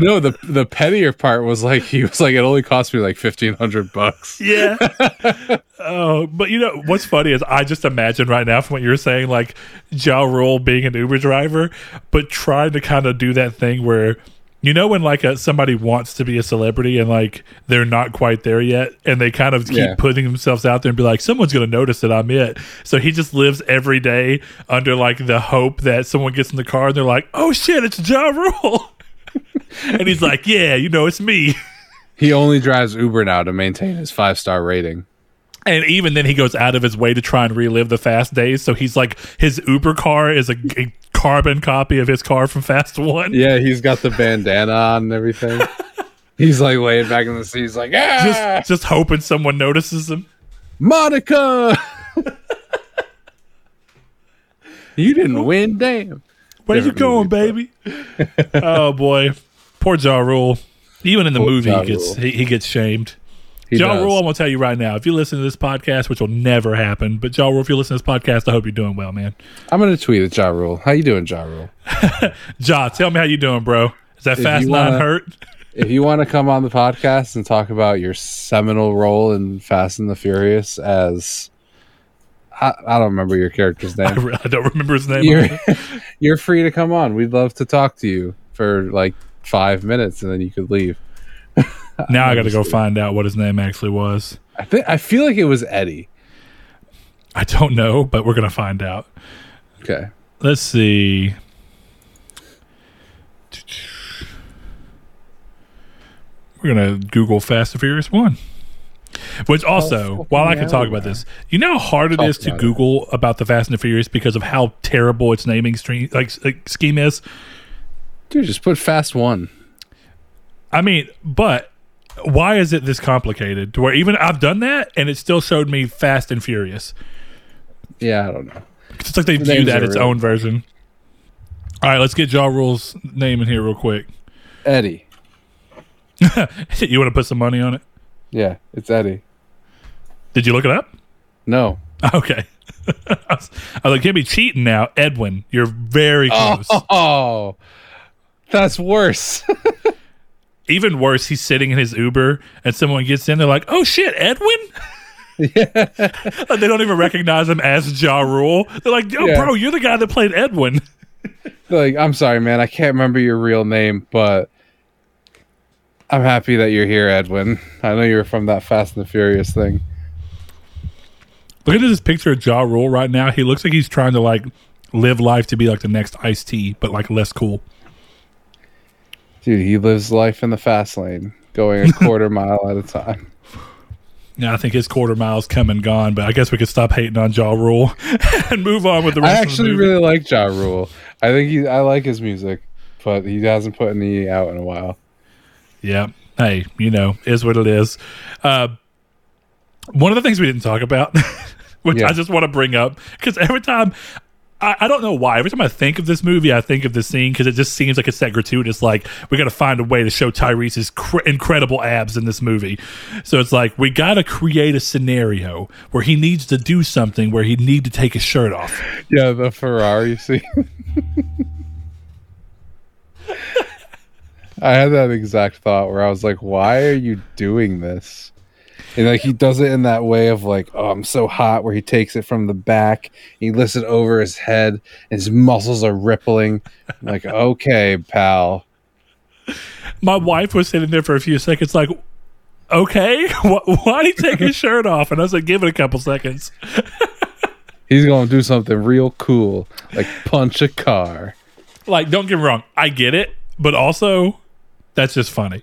no, the the pettier part was like he was like it only cost me like fifteen hundred bucks. Yeah. oh, but you know what's funny is I just imagine right now from what you're saying, like Ja Rule being an Uber driver, but trying to kind of do that thing where you know when like a, somebody wants to be a celebrity and like they're not quite there yet, and they kind of keep Yeah. putting themselves out there and be like, someone's going to notice that I'm it. So he just lives every day under like the hope that someone gets in the car and they're like, oh shit, it's Ja Rule. and he's like, yeah, you know, it's me. He only drives Uber now to maintain his five star rating. And even then, he goes out of his way to try and relive the Fast days. So he's like, his Uber car is a, a carbon copy of his car from Fast One. Yeah, he's got the bandana on and everything. he's like laying back in the seat. He's like, ah, Just, just hoping someone notices him. Monica. you didn't win, damn. Where you Different going, movie, baby? oh boy, poor Ja Rule. Even in the Poor movie, Ja he gets he, he gets shamed. He Ja does. Rule, I'm gonna tell you right now. If you listen to this podcast, which will never happen, but Ja Rule, if you listen to this podcast, I hope you're doing well, man. I'm gonna tweet at Ja Rule. How you doing, Ja Rule? Ja, tell me how you doing, bro. Is that If Fast wanna- hurt? If you want to come on the podcast and talk about your seminal role in Fast and the Furious as I, I don't remember your character's I, name. re- I don't remember his name. You're you're free to come on. We'd love to talk to you for like five minutes, and then you could leave. now I got to go find out what his name actually was. I think I feel like it was Eddie. I don't know, but we're gonna find out. Okay. Let's see. We're gonna Google Fast and Furious One. Which also, fucking while I can talk hell, about this, you know how hard it Talk is to about it. Google about the Fast and the Furious because of how terrible its naming stream like, like scheme is. Dude, just put Fast One. I mean, but why is it this complicated? To where even I've done that and it still showed me Fast and Furious. Yeah, I don't know. It's like they The view that its really- own version. All right, let's get Ja Rule's name in here real quick. Eddie. you want to put some money on it? Yeah, it's Eddie. Did you look it up? No. Okay. I was I was like, can't be cheating now. Edwin, you're very oh, close. Oh, that's worse. Even worse, he's sitting in his Uber and someone gets in, they're like, oh shit, Edwin? yeah. Like, they don't even recognize him as Ja Rule. They're like, yo, Yeah. bro, you're the guy that played Edwin. like i'm sorry man i can't remember your real name but i'm happy that you're here edwin i know you're from that fast and the furious thing Look at this picture of Ja Rule right now. He looks like he's trying to like live life to be like the next Ice T, but like less cool. Dude he lives life in the fast lane going a quarter mile at a time Yeah, I think his quarter mile's come and gone, but I guess we could stop hating on Ja Rule and move on with the i actually of the movie. really like ja rule i think he i like his music but he hasn't put any out in a while Yeah. Hey, you know, is what it is. Uh, one of the things we didn't talk about, which Yeah. I just want to bring up, because every time, I, I don't know why, every time I think of this movie, I think of this scene because it just seems like it's that gratuitous. Like, we got to find a way to show Tyrese's cr- incredible abs in this movie. So it's like, we got to create a scenario where he needs to do something where he need to take his shirt off. yeah the ferrari scene i had that exact thought where i was like why are you doing this And like he does it in that way of like, oh, I'm so hot, where he takes it from the back, he lifts it over his head, and his muscles are rippling. I'm like, okay, pal. My wife was sitting there for a few seconds, like, okay, wh- why did he take his shirt off? And I was like, give it a couple seconds. He's gonna do something real cool, like punch a car. Like, don't get me wrong, I get it, but also, that's just funny.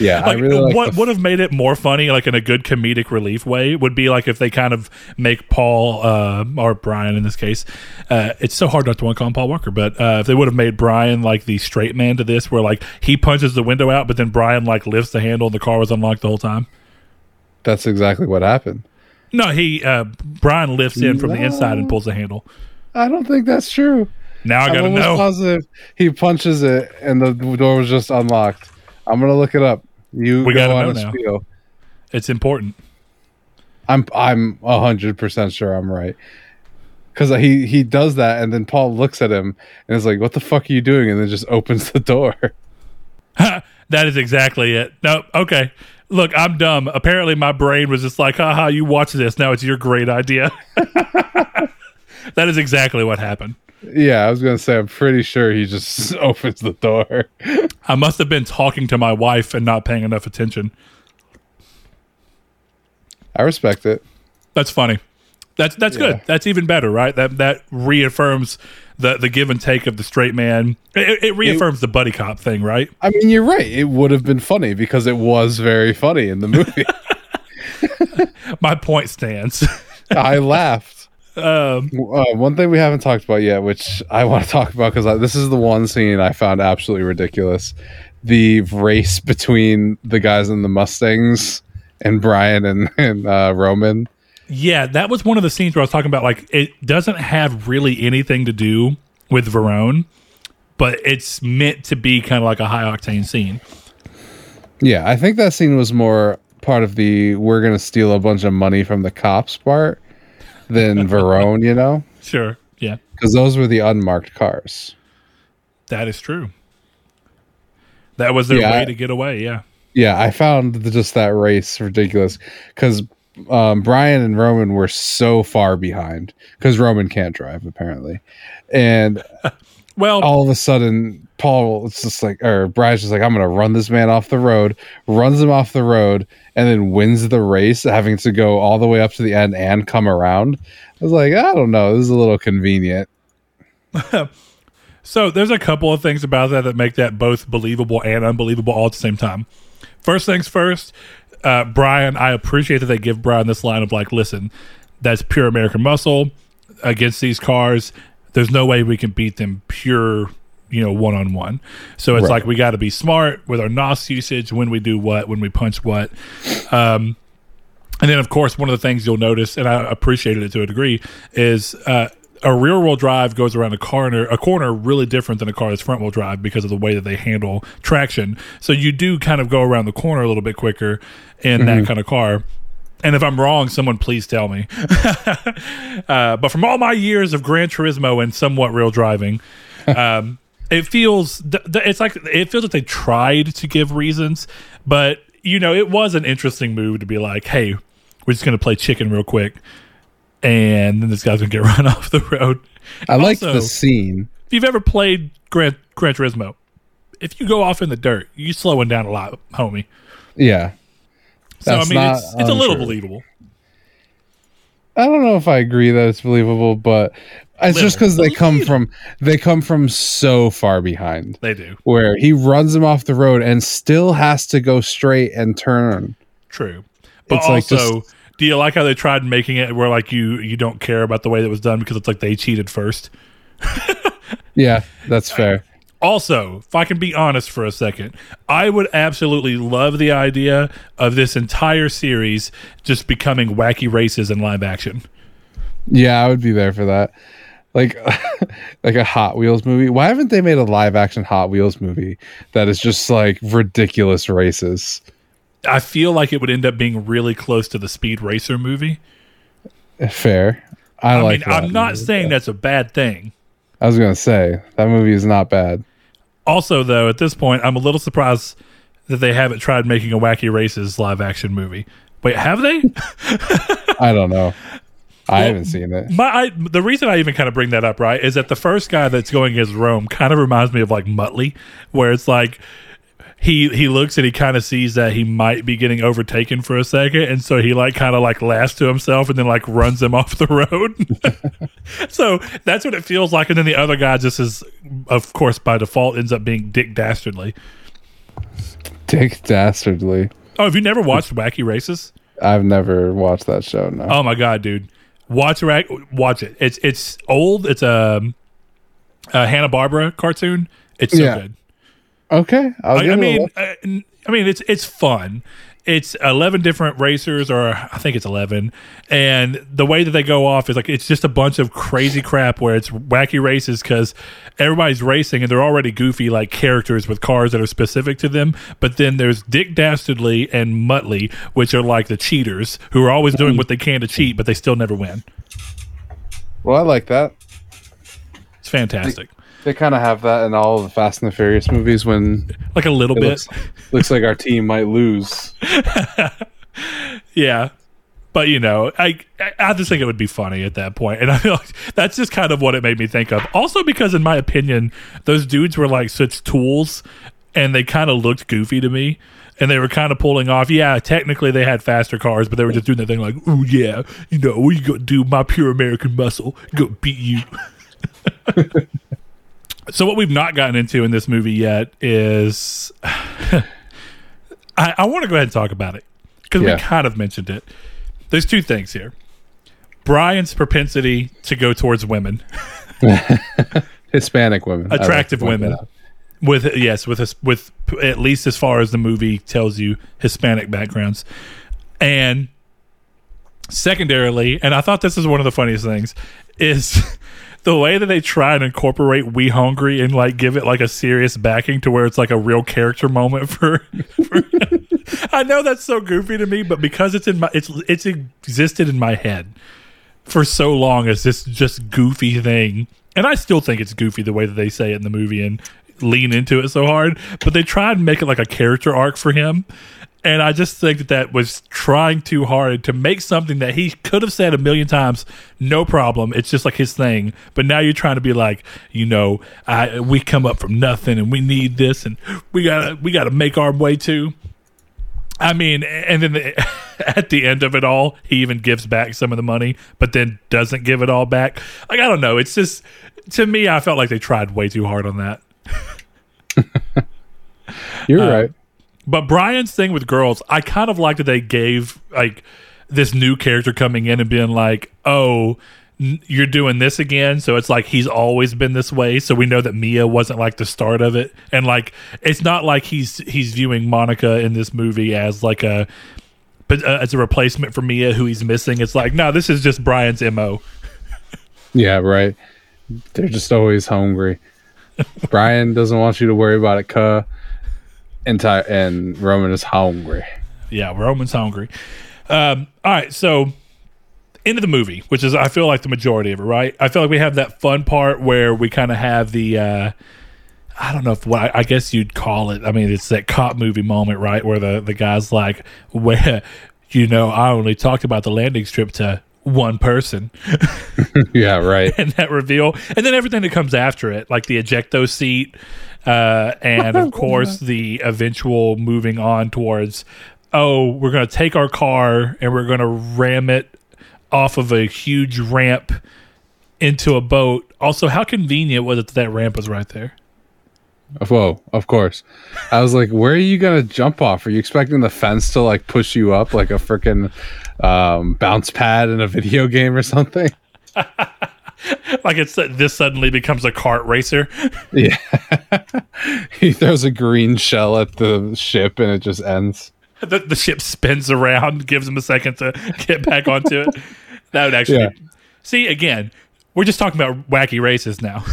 Yeah, I really like what the- would have made it more funny, like in a good comedic relief way, would be like if they kind of make Paul uh, or Brian in this case. Uh, it's so hard not to want to call him Paul Walker, but uh, if they would have made Brian like the straight man to this, where like he punches the window out, but then Brian like lifts the handle and the car was unlocked the whole time. That's exactly what happened. No, he uh, Brian lifts in from the inside and pulls the handle. I don't think that's true. Now I gotta know. positive he punches it and the door was just unlocked. I'm gonna look it up. You We go gotta on know now. spiel. It's important. I'm I'm hundred percent sure I'm right. Cause he he does that and then Paul looks at him and is like, "What the fuck are you doing?" and then just opens the door. That is exactly it. No, okay. Look, I'm dumb. Apparently, my brain was just like, haha, you watch this. Now it's your great idea. that is exactly what happened. yeah, I was gonna say I'm pretty sure he just opens the door. I must have been talking to my wife and not paying enough attention. I respect it. That's funny. That's that's good. That's even better, right? That that reaffirms the the give and take of the straight man. It, it reaffirms the buddy cop thing, right? I mean, you're right. It would have been funny because it was very funny in the movie. My point stands. I laughed. Um, Uh, one thing we haven't talked about yet, which I want to talk about because this is the one scene I found absolutely ridiculous: the race between the guys in the Mustangs and Brian and, and uh, Roman. Yeah, that was one of the scenes where I was talking about like it doesn't have really anything to do with Verone, but it's meant to be kind of like a high octane scene. Yeah, I think that scene was more part of the "we're gonna steal a bunch of money from the cops" part than Verone, you know, Sure. Yeah, because those were the unmarked cars. that is true. That was their Yeah, way I- to get away. Yeah. Yeah, I found the, just that race ridiculous because um, Brian and Roman were so far behind because Roman can't drive apparently, and Well, all of a sudden Paul it's just like or Brian's just like I'm gonna run this man off the road, runs him off the road, and then wins the race, having to go all the way up to the end and come around. I was like, I don't know, this is a little convenient. So there's a couple of things about that that make that both believable and unbelievable all at the same time. First things first, uh, Brian, I appreciate that they give Brian this line of like, listen, that's pure American muscle against these cars. There's no way we can beat them pure, you know, one on one. So it's Right. like we got to be smart with our NOS usage when we do what, when we punch what. Um, and then, of course, one of the things you'll notice, and I appreciated it to a degree, is uh, a rear wheel drive goes around a corner, a corner really different than a car that's front wheel drive because of the way that they handle traction. So you do kind of go around the corner a little bit quicker in that kind of car. And if I'm wrong, someone please tell me. uh, but from all my years of Gran Turismo and somewhat real driving, um, it feels it's like it feels like they tried to give reasons, but you know it was an interesting move to be like, hey, we're just gonna play chicken real quick, and then this guy's gonna get run off the road. I like the scene. If you've ever played Gran, Gran Turismo, if you go off in the dirt, you're slowing down a lot, homie. Yeah. So That's I mean, not it's, it's a little believable. I don't know if I agree that it's believable, but it's just because they come from they come from so far behind. They do. Where he runs him off the road and still has to go straight and turn. True. But It's like also, do you like how they tried making it where like you you don't care about the way that was done because it's like they cheated first? Yeah, that's fair. Also, if I can be honest for a second, I would absolutely love the idea of this entire series just becoming wacky races in live action. Yeah, I would be there for that. Like like a Hot Wheels movie. Why haven't they made a live action Hot Wheels movie that is just like ridiculous races? I feel like it would end up being really close to the Speed Racer movie. Fair. I, I like mean, I'm not movie. saying that's a bad thing. I was gonna say that movie is not bad. Also, though, at this point, I'm a little surprised that they haven't tried making a Wacky Races live action movie Wait, have they? I don't know. I haven't seen it. My I, the reason I even kind of bring that up, right, is that the first guy that's going against Rome kind of reminds me of like Muttley, where it's like he he looks and he kind of sees that he might be getting overtaken for a second, and so he like kind of like laughs to himself and then like runs him off the road. so that's what it feels like, and then the other guy just is, of course, by default ends up being Dick Dastardly. Dick Dastardly. Oh, have you never watched Wacky Races? I've never watched that show. No. Oh my god, dude! Watch. Watch it. It's it's old. It's um, a, a Hanna Barbera cartoon. It's so Yeah. good. Okay. I, I mean, look. uh, I mean, it's it's fun. It's eleven different racers, or I think it's eleven, and the way that they go off is like it's just a bunch of crazy crap where it's wacky races because everybody's racing and they're already goofy like characters with cars that are specific to them. But then there's Dick Dastardly and Muttley, which are like the cheaters who are always doing what they can to cheat, but they still never win. well, I like that. It's fantastic, They kind of have that in all the Fast and the Furious movies when like a little bit. looks, looks like our team might lose. Yeah. But you know, I I just think it would be funny at that point, and I feel like that's just kind of what it made me think of. Also, because in my opinion, those dudes were like such tools, and they kind of looked goofy to me, and they were kind of pulling off. Yeah, technically they had faster cars, but they were just doing that thing like, "Oh yeah, you know, we go do my pure American muscle, go beat you." so what we've not gotten into in this movie yet is, I, I want to go ahead and talk about it because Yeah. we kind of mentioned it. There's two things here. Brian's propensity to go towards women, Hispanic women, I like attractive women, with yes, with us, with at least as far as the movie tells you, Hispanic backgrounds, and secondarily, and I thought this is one of the funniest things, is the way that they try and incorporate We Hungry and like give it like a serious backing to where it's like a real character moment for. for I know that's so goofy to me, but because it's in my it's it's existed in my head for so long as this just goofy thing, and I still think it's goofy the way that they say it in the movie and lean into it so hard, but they try and make it like a character arc for him. And I just think that that was trying too hard to make something that he could have said a million times, no problem. It's just like his thing. But now you're trying to be like, you know, I we come up from nothing and we need this and we gotta we gotta make our way too. I mean, and then the, at the end of it all, he even gives back some of the money, but then doesn't give it all back. Like I don't know. It's just to me, I felt like they tried way too hard on that. You're Uh, right. But Brian's thing with girls, I kind of like that they gave like this new character coming in and being like, "Oh, n- you're doing this again." So it's like he's always been this way. So we know that Mia wasn't like the start of it, and like it's not like he's he's viewing Monica in this movie as like a but uh, as a replacement for Mia who he's missing. It's like no, this is just Brian's mo. Yeah, right. They're just always hungry. Brian doesn't want you to worry about it, cuh. And, Ty- and Roman is hungry. Yeah, Roman's hungry. Um, all right, so into the movie, which is I feel like the majority of it, right? I feel like we have that fun part where we kind of have the uh, I don't know if what I, I guess you'd call it. I mean, it's that cop movie moment, right, where the the guy's like, "Where, you know, I only talked about the landing strip to one person." yeah, right. and that reveal, and then everything that comes after it, like the ejecto seat, uh, and of course the eventual moving on towards, oh, we're going to take our car and we're going to ram it off of a huge ramp into a boat. Also, how convenient was it that that ramp was right there? Whoa, of course. I was like, where are you going to jump off? Are you expecting the fence to like push you up like a freaking um, bounce pad in a video game or something? Like it's this suddenly becomes a kart racer. Yeah. he throws a green shell at the ship and it just ends. the, the ship spins around, gives him a second to get back onto it. That would actually Yeah. see again. We're just talking about wacky races now.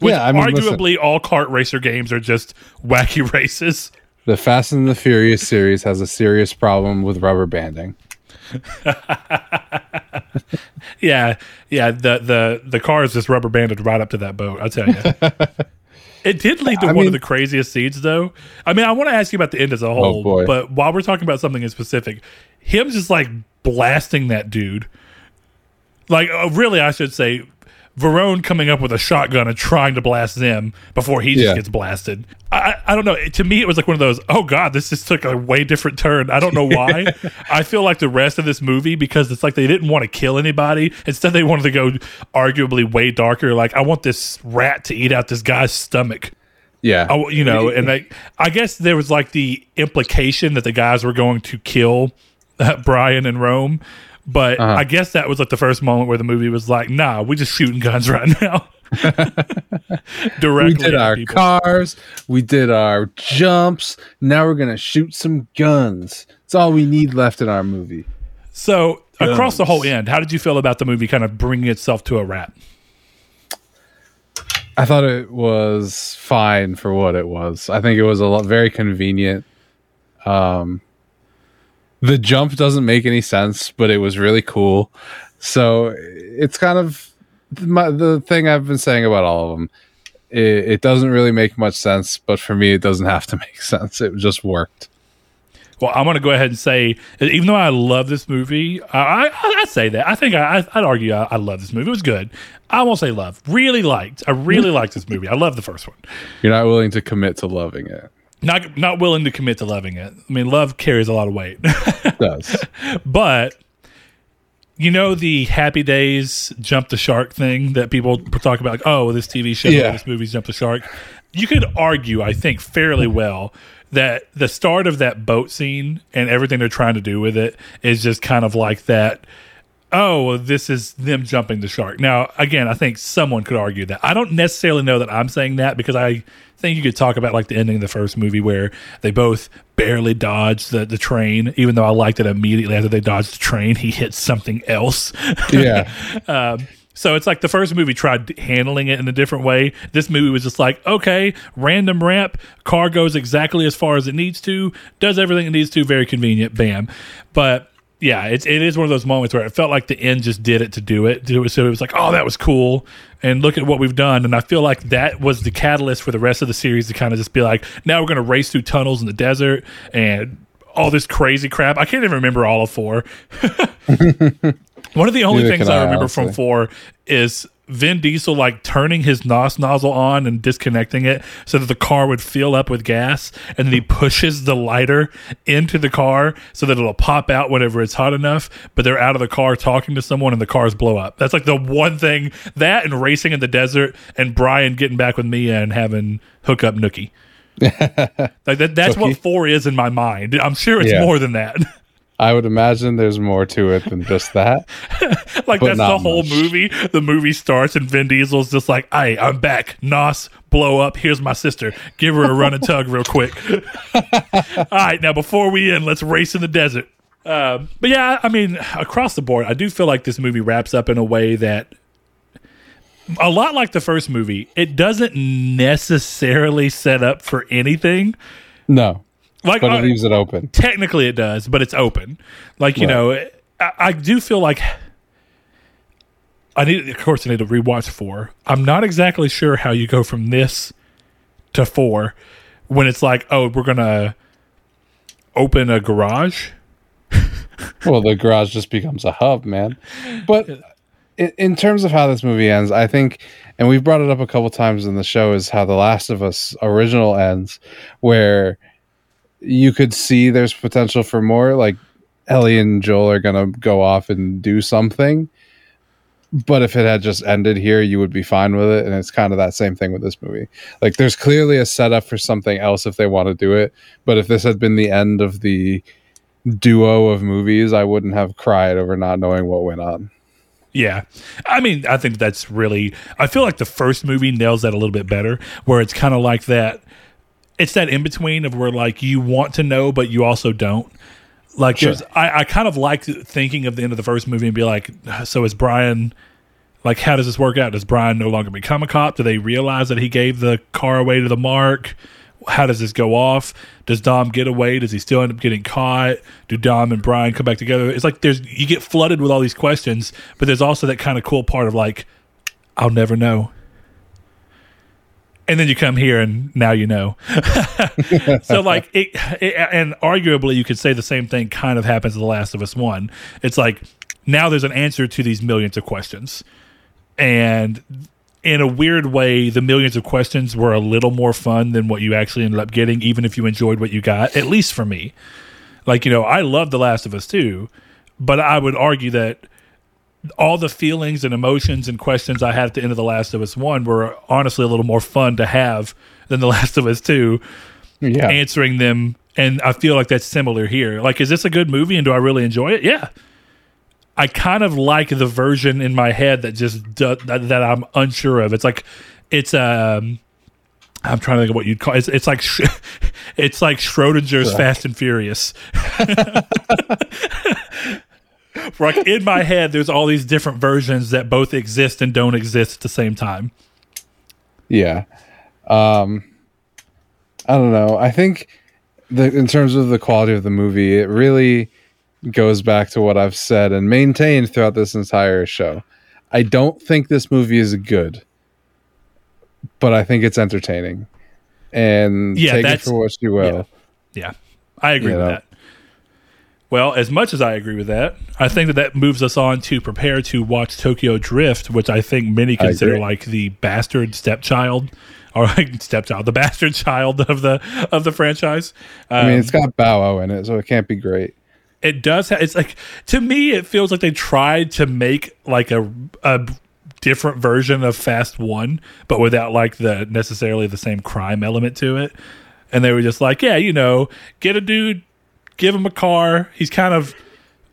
Which Yeah, I mean, listen. arguably all kart racer games are just wacky races. The Fast and the Furious series has a serious problem with rubber banding. Yeah, yeah. The the the car is just rubber banded right up to that boat. I tell you. It did lead to I one mean- of the craziest scenes, though. I mean, I want to ask you about the end as a whole, Oh, but while we're talking about something in specific, him just like blasting that dude. Like, uh, really, I should say, Verone coming up with a shotgun and trying to blast them before he just Yeah. gets blasted. I, I don't know. To me, it was like one of those, oh God, this just took a way different turn. I don't know why. I feel like the rest of this movie, because it's like they didn't want to kill anybody. Instead, they wanted to go arguably way darker. Like, I want this rat to eat out this guy's stomach. Yeah. I, you know, and like I guess there was like the implication that the guys were going to kill uh, Brian and Rome, but Uh-huh. I guess that was like the first moment where the movie was like, "Nah, we're just shooting guns right now." Directly, we did our people. cars, we did our jumps. Now we're gonna shoot some guns. It's all we need left in our movie. So across the whole end, how did you feel about the movie kind of bringing itself to a wrap? I thought it was fine for what it was. I think it was a lot very convenient. Um, the jump doesn't make any sense, but it was really cool. So it's kind of my, the thing I've been saying about all of them. It, it doesn't really make much sense, but for me, it doesn't have to make sense. It just worked. Well, I'm going to go ahead and say, even though I love this movie, I, I, I'd say that. I think I, I'd argue I, I love this movie. It was good. I won't say love. Really liked. I really liked this movie. I love the first one. You're not willing to commit to loving it. Not not willing to commit to loving it. I mean, love carries a lot of weight. It does. but you know the Happy Days jump the shark thing that people talk about. Like, oh, this TV show, Yeah. this movie's jump the shark. You could argue, I think, fairly well that the start of that boat scene and everything they're trying to do with it is just kind of like that. Oh, this is them jumping the shark. Now, again, I think someone could argue that. I don't necessarily know that I'm saying that because I think you could talk about like the ending of the first movie where they both barely dodged the, the train, even though I liked it immediately after they dodged the train, he hits something else. Yeah. Um, so it's like the first movie tried handling it in a different way. This movie was just like, okay, random ramp, car goes exactly as far as it needs to, does everything it needs to, very convenient, bam. But yeah, it's it is one of those moments where it felt like the end just did it to do it. It so it was like, oh, that was cool, and look at what we've done. And I feel like that was the catalyst for the rest of the series to kind of just be like, now we're going to race through tunnels in the desert and all this crazy crap. I can't even remember all of four. One of the only Neither things I I, remember from four is Vin Diesel like turning his NOS nozzle on and disconnecting it so that the car would fill up with gas, and then he pushes the lighter into the car so that it'll pop out whenever it's hot enough. But they're out of the car talking to someone, and the cars blow up. That's like the one thing that and racing in the desert, and Brian getting back with Mia and having hook up Nookie. like that, that's what four is in my mind. I'm sure it's Yeah. more than that. I would imagine there's more to it than just that. like that's the whole much. movie. The movie starts and Vin Diesel's just like, "Hey, I'm back. Nos, blow up. Here's my sister. Give her a run and tug real quick." All right, now before we end, let's race in the desert. Um, but yeah, I mean, across the board, I do feel like this movie wraps up in a way that. A lot like the first movie, it doesn't necessarily set up for anything. No, Like but uh, it leaves it open. technically it does, but it's open. Like you Right. know, I, I do feel like I need. Of course, I need to rewatch four. I'm not exactly sure how you go from this to four when it's like, oh, we're gonna open a garage. Well, the garage just becomes a hub, man. But in, in terms of how this movie ends, I think, and we've brought it up a couple times in the show, is how The Last of Us original ends, where you could see there's potential for more. Like Ellie and Joel are gonna go off and do something. But if it had just ended here, you would be fine with it. And it's kind of that same thing with this movie. Like there's clearly a setup for something else if they want to do it. But if this had been the end of the duo of movies, I wouldn't have cried over not knowing what went on. Yeah. I mean, I think that's really I feel like the first movie nails that a little bit better where it's kind of like that it's that in between of where like you want to know but you also don't. Like Sure. I, I kind of like thinking of the end of the first movie and be like, so is Brian like how does this work out? Does Brian no longer become a cop? Do they realize that he gave the car away to the mark? How does this go off? Does Dom get away? Does he still end up getting caught? Do Dom and Brian come back together? It's like there's you get flooded with all these questions, but there's also that kind of cool part of like, I'll never know. And then you come here and now you know. so like it, it, and arguably you could say the same thing kind of happens in The Last of Us One. It's like now there's an answer to these millions of questions, and in a weird way, the millions of questions were a little more fun than what you actually ended up getting, even if you enjoyed what you got. At least for me, like you know, I love The Last of Us too, but I would argue that all the feelings and emotions and questions I had at the end of The Last of Us 1 were honestly a little more fun to have than The Last of Us 2, Yeah. answering them. And I feel like that's similar here. Like, is this a good movie and do I really enjoy it? Yeah. I kind of like the version in my head that just do, that, that I'm unsure of. It's like, it's, um, I'm trying to think of what you'd call it's. It's like it's like Schrodinger's Fast and Furious. like in my head, there's all these different versions that both exist and don't exist at the same time. Yeah. Um I don't know. I think the in terms of the quality of the movie, it really goes back to what I've said and maintained throughout this entire show. I don't think this movie is good, but I think it's entertaining. And Yeah, take it for what you will. Yeah, I agree You with know. that. Well, as much as I agree with that, I think that that moves us on to prepare to watch Tokyo Drift, which I think many consider like the bastard stepchild, or like stepchild, the bastard child of the of the franchise. I mean, Um, it's got Bow Wow in it, so it can't be great. it does have it's like to me it feels like they tried to make like a a different version of fast one but without like the necessarily the same crime element to it and they were just like yeah you know get a dude give him a car. He's kind of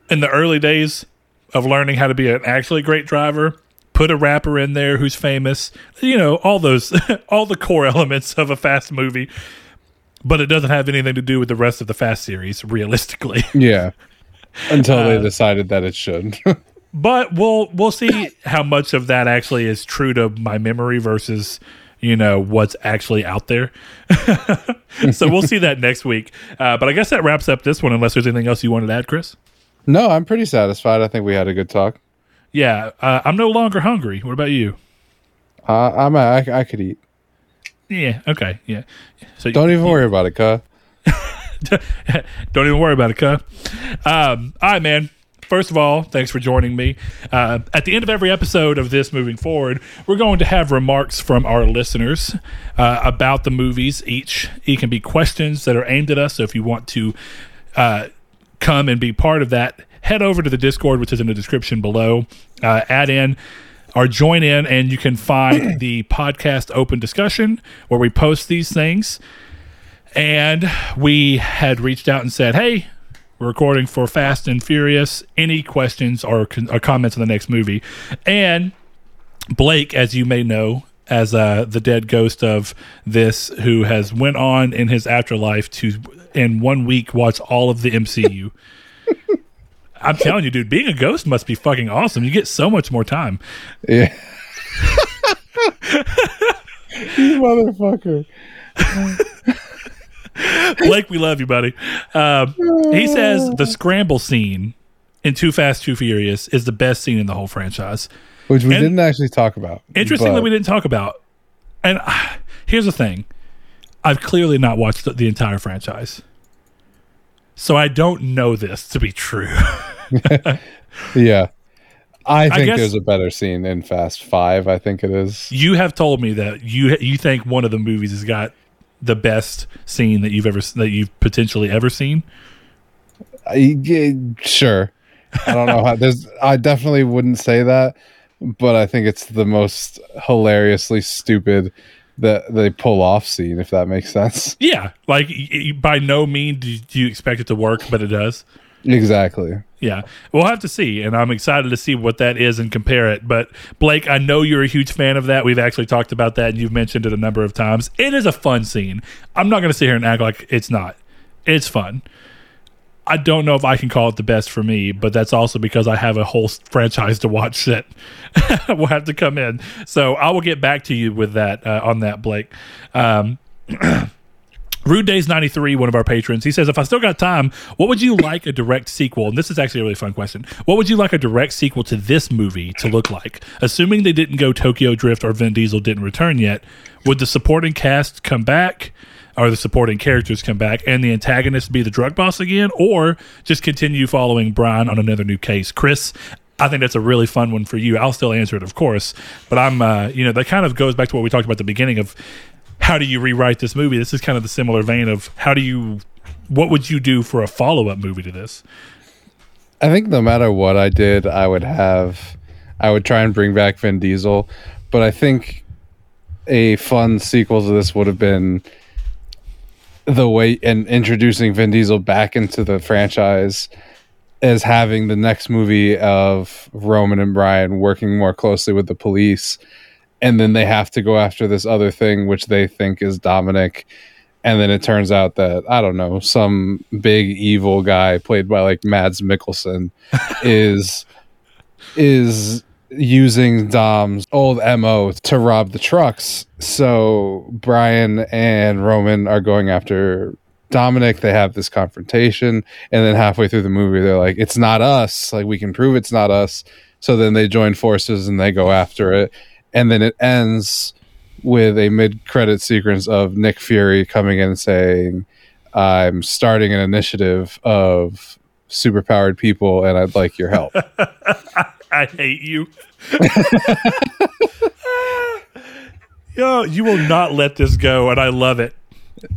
in the early days of learning how to be an actually great driver. Put a rapper in there who's famous. You know all those all the core elements of a fast movie. But it doesn't have anything to do with the rest of the fast series realistically. Yeah. Until Uh, they decided that it should. but we'll we'll see how much of that actually is true to my memory versus you know what's actually out there so we'll see that next week uh, but i guess that wraps up this one unless there's anything else you wanted to add chris no, I'm pretty satisfied. I think we had a good talk. yeah uh, i'm no longer hungry what about you Uh, I'm I, I could eat. yeah okay yeah so Don't even worry about it, cuh. Don't even worry about it, cuh. Um, all right, man. First of all, thanks for joining me. Uh, at the end of every episode of this moving forward, we're going to have remarks from our listeners uh, about the movies. Each it can be questions that are aimed at us. So if you want to uh, come and be part of that, head over to the Discord, which is in the description below. Uh, add in or join in, and you can find the podcast open discussion where we post these things and we had reached out and said, "Hey, recording for Fast and Furious. Any questions or, con- or comments on the next movie?" And Blake, as you may know, as uh, the dead ghost of this, who has went on in his afterlife to in one week watch all of the MCU. I'm telling you, dude, being a ghost must be fucking awesome. You get so much more time. Yeah. you motherfucker. Blake, we love you, buddy. Um, he says the scramble scene in Too Fast, Too Furious is the best scene in the whole franchise. Which we And- didn't actually talk about. Interesting that but- we didn't talk about. And uh, here's the thing I've clearly not watched the, the entire franchise. So I don't know this to be true. Yeah. I think guess- there's a better scene in Fast Five. I think it is. you have told me that you you think one of the movies has got the best scene that you've ever that you've potentially ever seen. I, yeah, sure. I don't know how. There's. I definitely wouldn't say that, but I think it's the most hilariously stupid that they pull off scene. If that makes sense. Yeah, like by no means do you expect it to work, but it does. Exactly. Yeah, we'll have to see, and I'm excited to see what that is and compare it. But Blake, I know you're a huge fan of that. We've actually talked about that, and you've mentioned it a number of times. It is a fun scene. I'm not going to sit here and act like it's not. It's fun. I don't know if I can call it the best for me, but that's also because I have a whole franchise to watch that will have to come in. So I will get back to you with that uh, on that, Blake. Um, Rude Days 93, one of our patrons, he says, If I still got time, what would you like a direct sequel? And this is actually a really fun question. What would you like a direct sequel to this movie to look like? Assuming they didn't go Tokyo Drift or Vin Diesel didn't return yet, would the supporting cast come back? Or the supporting characters come back and the antagonist be the drug boss again? Or just continue following Brian on another new case? Chris, I think that's a really fun one for you. I'll still answer it, of course, but I'm, uh, you know, that kind of goes back to what we talked about at the beginning of how do you rewrite this movie? This is kind of the similar vein of how do you, what would you do for a follow up movie to this? I think no matter what I did, I would have, I would try and bring back Vin Diesel, but I think a fun sequel to this would have been the way and introducing Vin Diesel back into the franchise as having the next movie of Roman and Brian working more closely with the police and then they have to go after this other thing which they think is Dominic and then it turns out that I don't know some big evil guy played by like Mads Mikkelsen is is using Dom's old MO to rob the trucks. So Brian and Roman are going after Dominic. They have this confrontation. And then halfway through the movie, they're like, it's not us. Like, we can prove it's not us. So then they join forces and they go after it. And then it ends with a mid credit sequence of Nick Fury coming in and saying, I'm starting an initiative of superpowered people and I'd like your help. I hate you. Yo, you will not let this go, and I love it.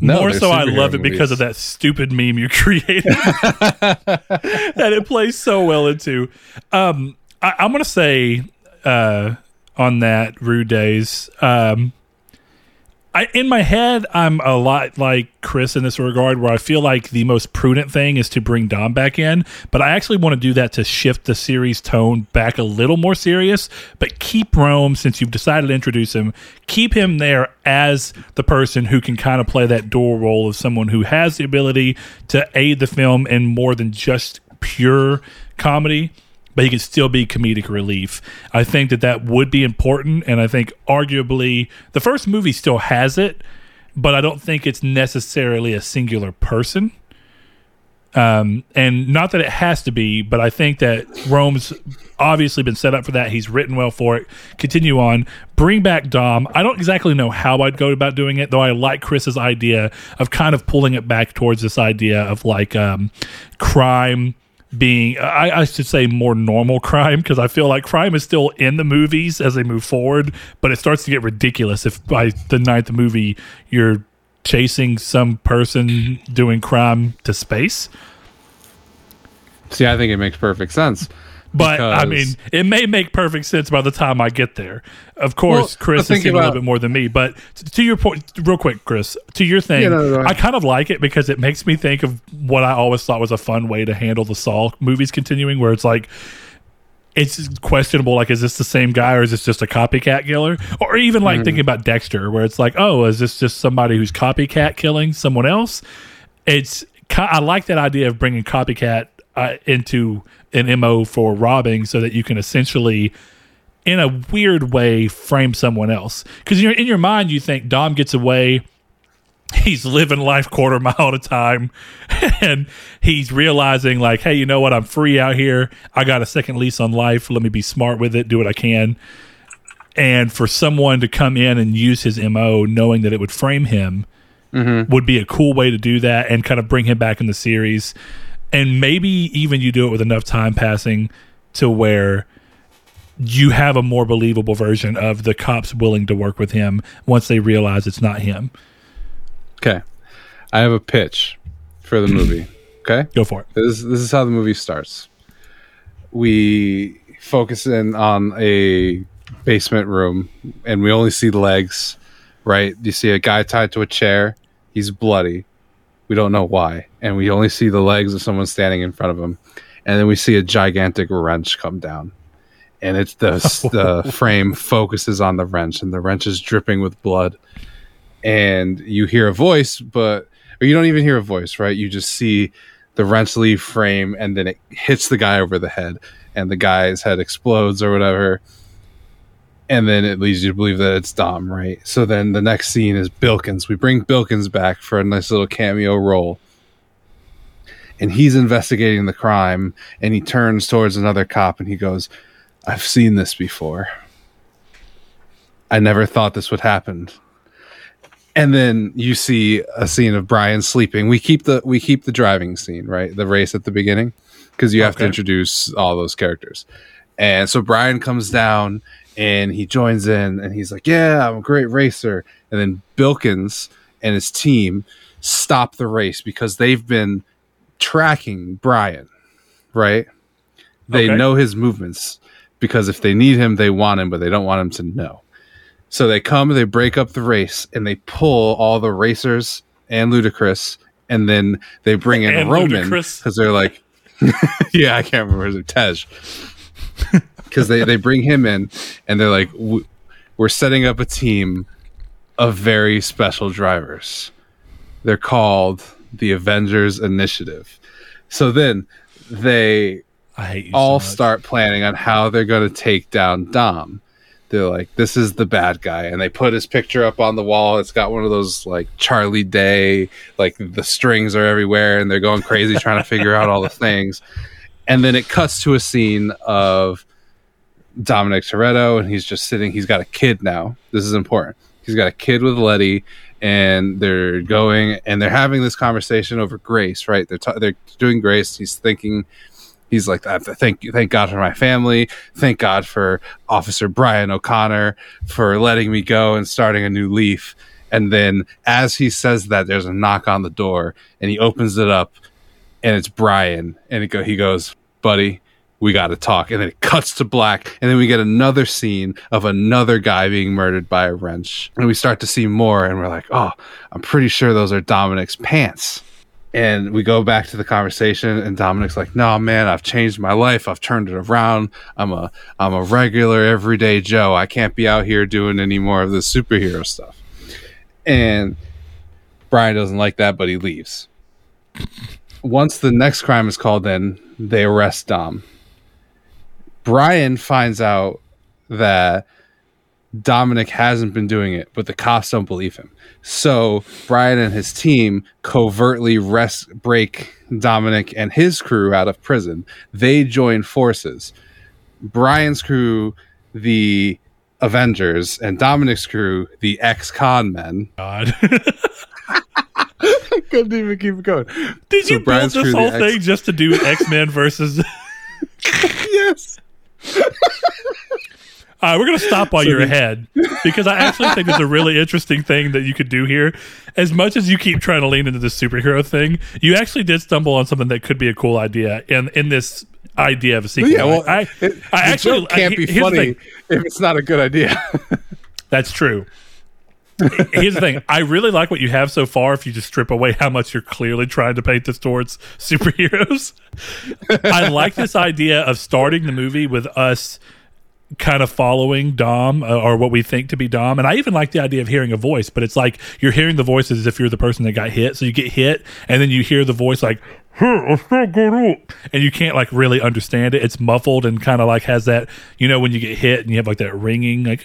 No, More so, I love it because of that stupid meme you created that it plays so well into. Um, I, I'm going to say uh, on that Rude Days. Um, I, in my head, I'm a lot like Chris in this regard, where I feel like the most prudent thing is to bring Dom back in, but I actually want to do that to shift the series tone back a little more serious, but keep Rome since you've decided to introduce him. Keep him there as the person who can kind of play that dual role of someone who has the ability to aid the film in more than just pure comedy but he can still be comedic relief. I think that that would be important, and I think arguably the first movie still has it, but I don't think it's necessarily a singular person. Um, and not that it has to be, but I think that Rome's obviously been set up for that. He's written well for it. Continue on. Bring back Dom. I don't exactly know how I'd go about doing it, though I like Chris's idea of kind of pulling it back towards this idea of like um, crime being I, I should say more normal crime because I feel like crime is still in the movies as they move forward, but it starts to get ridiculous if by the ninth movie you're chasing some person doing crime to space. See, I think it makes perfect sense. But I mean, it may make perfect sense by the time I get there. Of course, Well, Chris think seen a little bit more than me. But to your point, real quick, Chris, to your thing, Yeah, no, no, ahead. I kind of like it because it makes me think of what I always thought was a fun way to handle the Saw movies continuing, where it's like it's questionable like is this the same guy or is this just a copycat killer or even Mm-hmm. like thinking about dexter where it's like oh is this just somebody who's copycat killing someone else it's i like that idea of bringing copycat uh, into an mo for robbing so that you can essentially in a weird way frame someone else. Because you're in your mind you think dom gets away. He's living life quarter mile at a time. And he's realizing like hey you know what? I'm free out here. I got a second lease on life. Let me be smart with it. Do what i can. And for someone to come in and use his mo knowing that it would frame him would be a cool way to do that and kind of bring him back in the series and maybe even you do it with enough time passing to where you have a more believable version of the cops willing to work with him once they realize it's not him Okay. I have a pitch for the movie. Okay. go for it This this is how the movie starts. We focus in on a basement room, and we only see legs. Right? You see a guy tied to a chair. He's bloody. We don't know why, and we only see the legs of someone standing in front of him. And then we see a gigantic wrench come down, and it's the the frame focuses on the wrench, and the wrench is dripping with blood. And you hear a voice, but or you don't even hear a voice, right? You just see the wrench leave frame and then it hits the guy over the head and the guy's head explodes or whatever and then it leads you to believe that it's Dom, right? So then the next scene is Bilkins. We bring Bilkins back for a nice little cameo role. And he's investigating the crime and he turns towards another cop and he goes, I've seen this before. I never thought this would happen. And then you see a scene of Brian sleeping. We keep the we keep the driving scene, right? The race at the beginning because you have to introduce all those characters. And so Brian comes down and he joins in and he's like, Yeah, I'm a great racer. And then Bilkins and his team stop the race because they've been tracking Brian, right? They Okay. know his movements because if they need him, they want him, but they don't want him to know. So they come, they break up the race, and they pull all the racers and Ludacris, and then they bring in And Roman because they're like, yeah, I can't remember his name, Tej, because they they bring him in, and they're like, we're setting up a team of very special drivers. They're called the Avengers Initiative. So then they I hate all so start planning on how they're going to take down Dom. They're like, this is the bad guy. And they put his picture up on the wall. It's got one of those like Charlie Day, like the strings are everywhere and they're going crazy trying to figure out all the things. And then it cuts to a scene of Dominic Toretto and he's just sitting. He's got a kid now. This is important. He's got a kid with Letty and they're going and they're having this conversation over Grace, right? They're, they're doing Grace. He's thinking, he's like "I thank thank god for my family thank god for officer brian o'conner for letting me go and starting a new leaf and then as he says that there's a knock on the door and he opens it up and it's brian. And it go, he goes buddy we got to talk. And then it cuts to black. And then we get another scene of another guy being murdered by a wrench. And we start to see more and we're like oh i'm pretty sure those are dominic's pants. And we go back to the conversation and dominic's like no man i've changed my life. I've turned it around. I'm a i'm a regular everyday joe. I can't be out here doing any more of this superhero stuff. And brian doesn't like that but he leaves once the next crime is called in they arrest dom brian finds out that Dominic hasn't been doing it, but the cops don't believe him. So Brian and his team covertly rest break Dominic and his crew out of prison. They join forces. Brian's crew, the Avengers, and Dominic's crew, the ex-con men. God. I couldn't even keep it going. Did So you build this whole X- thing just to do X Men versus? Yes. All right, we're going to stop while you're ahead because I actually think there's a really interesting thing that you could do here. As much as you keep trying to lean into the superhero thing, you actually did stumble on something that could be a cool idea in in this idea of a sequel. Yeah, well, I, it- I actually can't I- be funny if it's not a good idea. That's true. Here's the thing. I really like what you have so far if you just strip away how much you're clearly trying to paint this towards superheroes. I like this idea of starting the movie with us kind of following Dom uh, or what we think to be Dom. And I even like the idea of hearing a voice, but it's like you're hearing the voice as if you're the person that got hit. So you get hit and then you hear the voice like, and you can't like really understand it. It's muffled and kind of like has that, you know, when you get hit and you have like that ringing, like.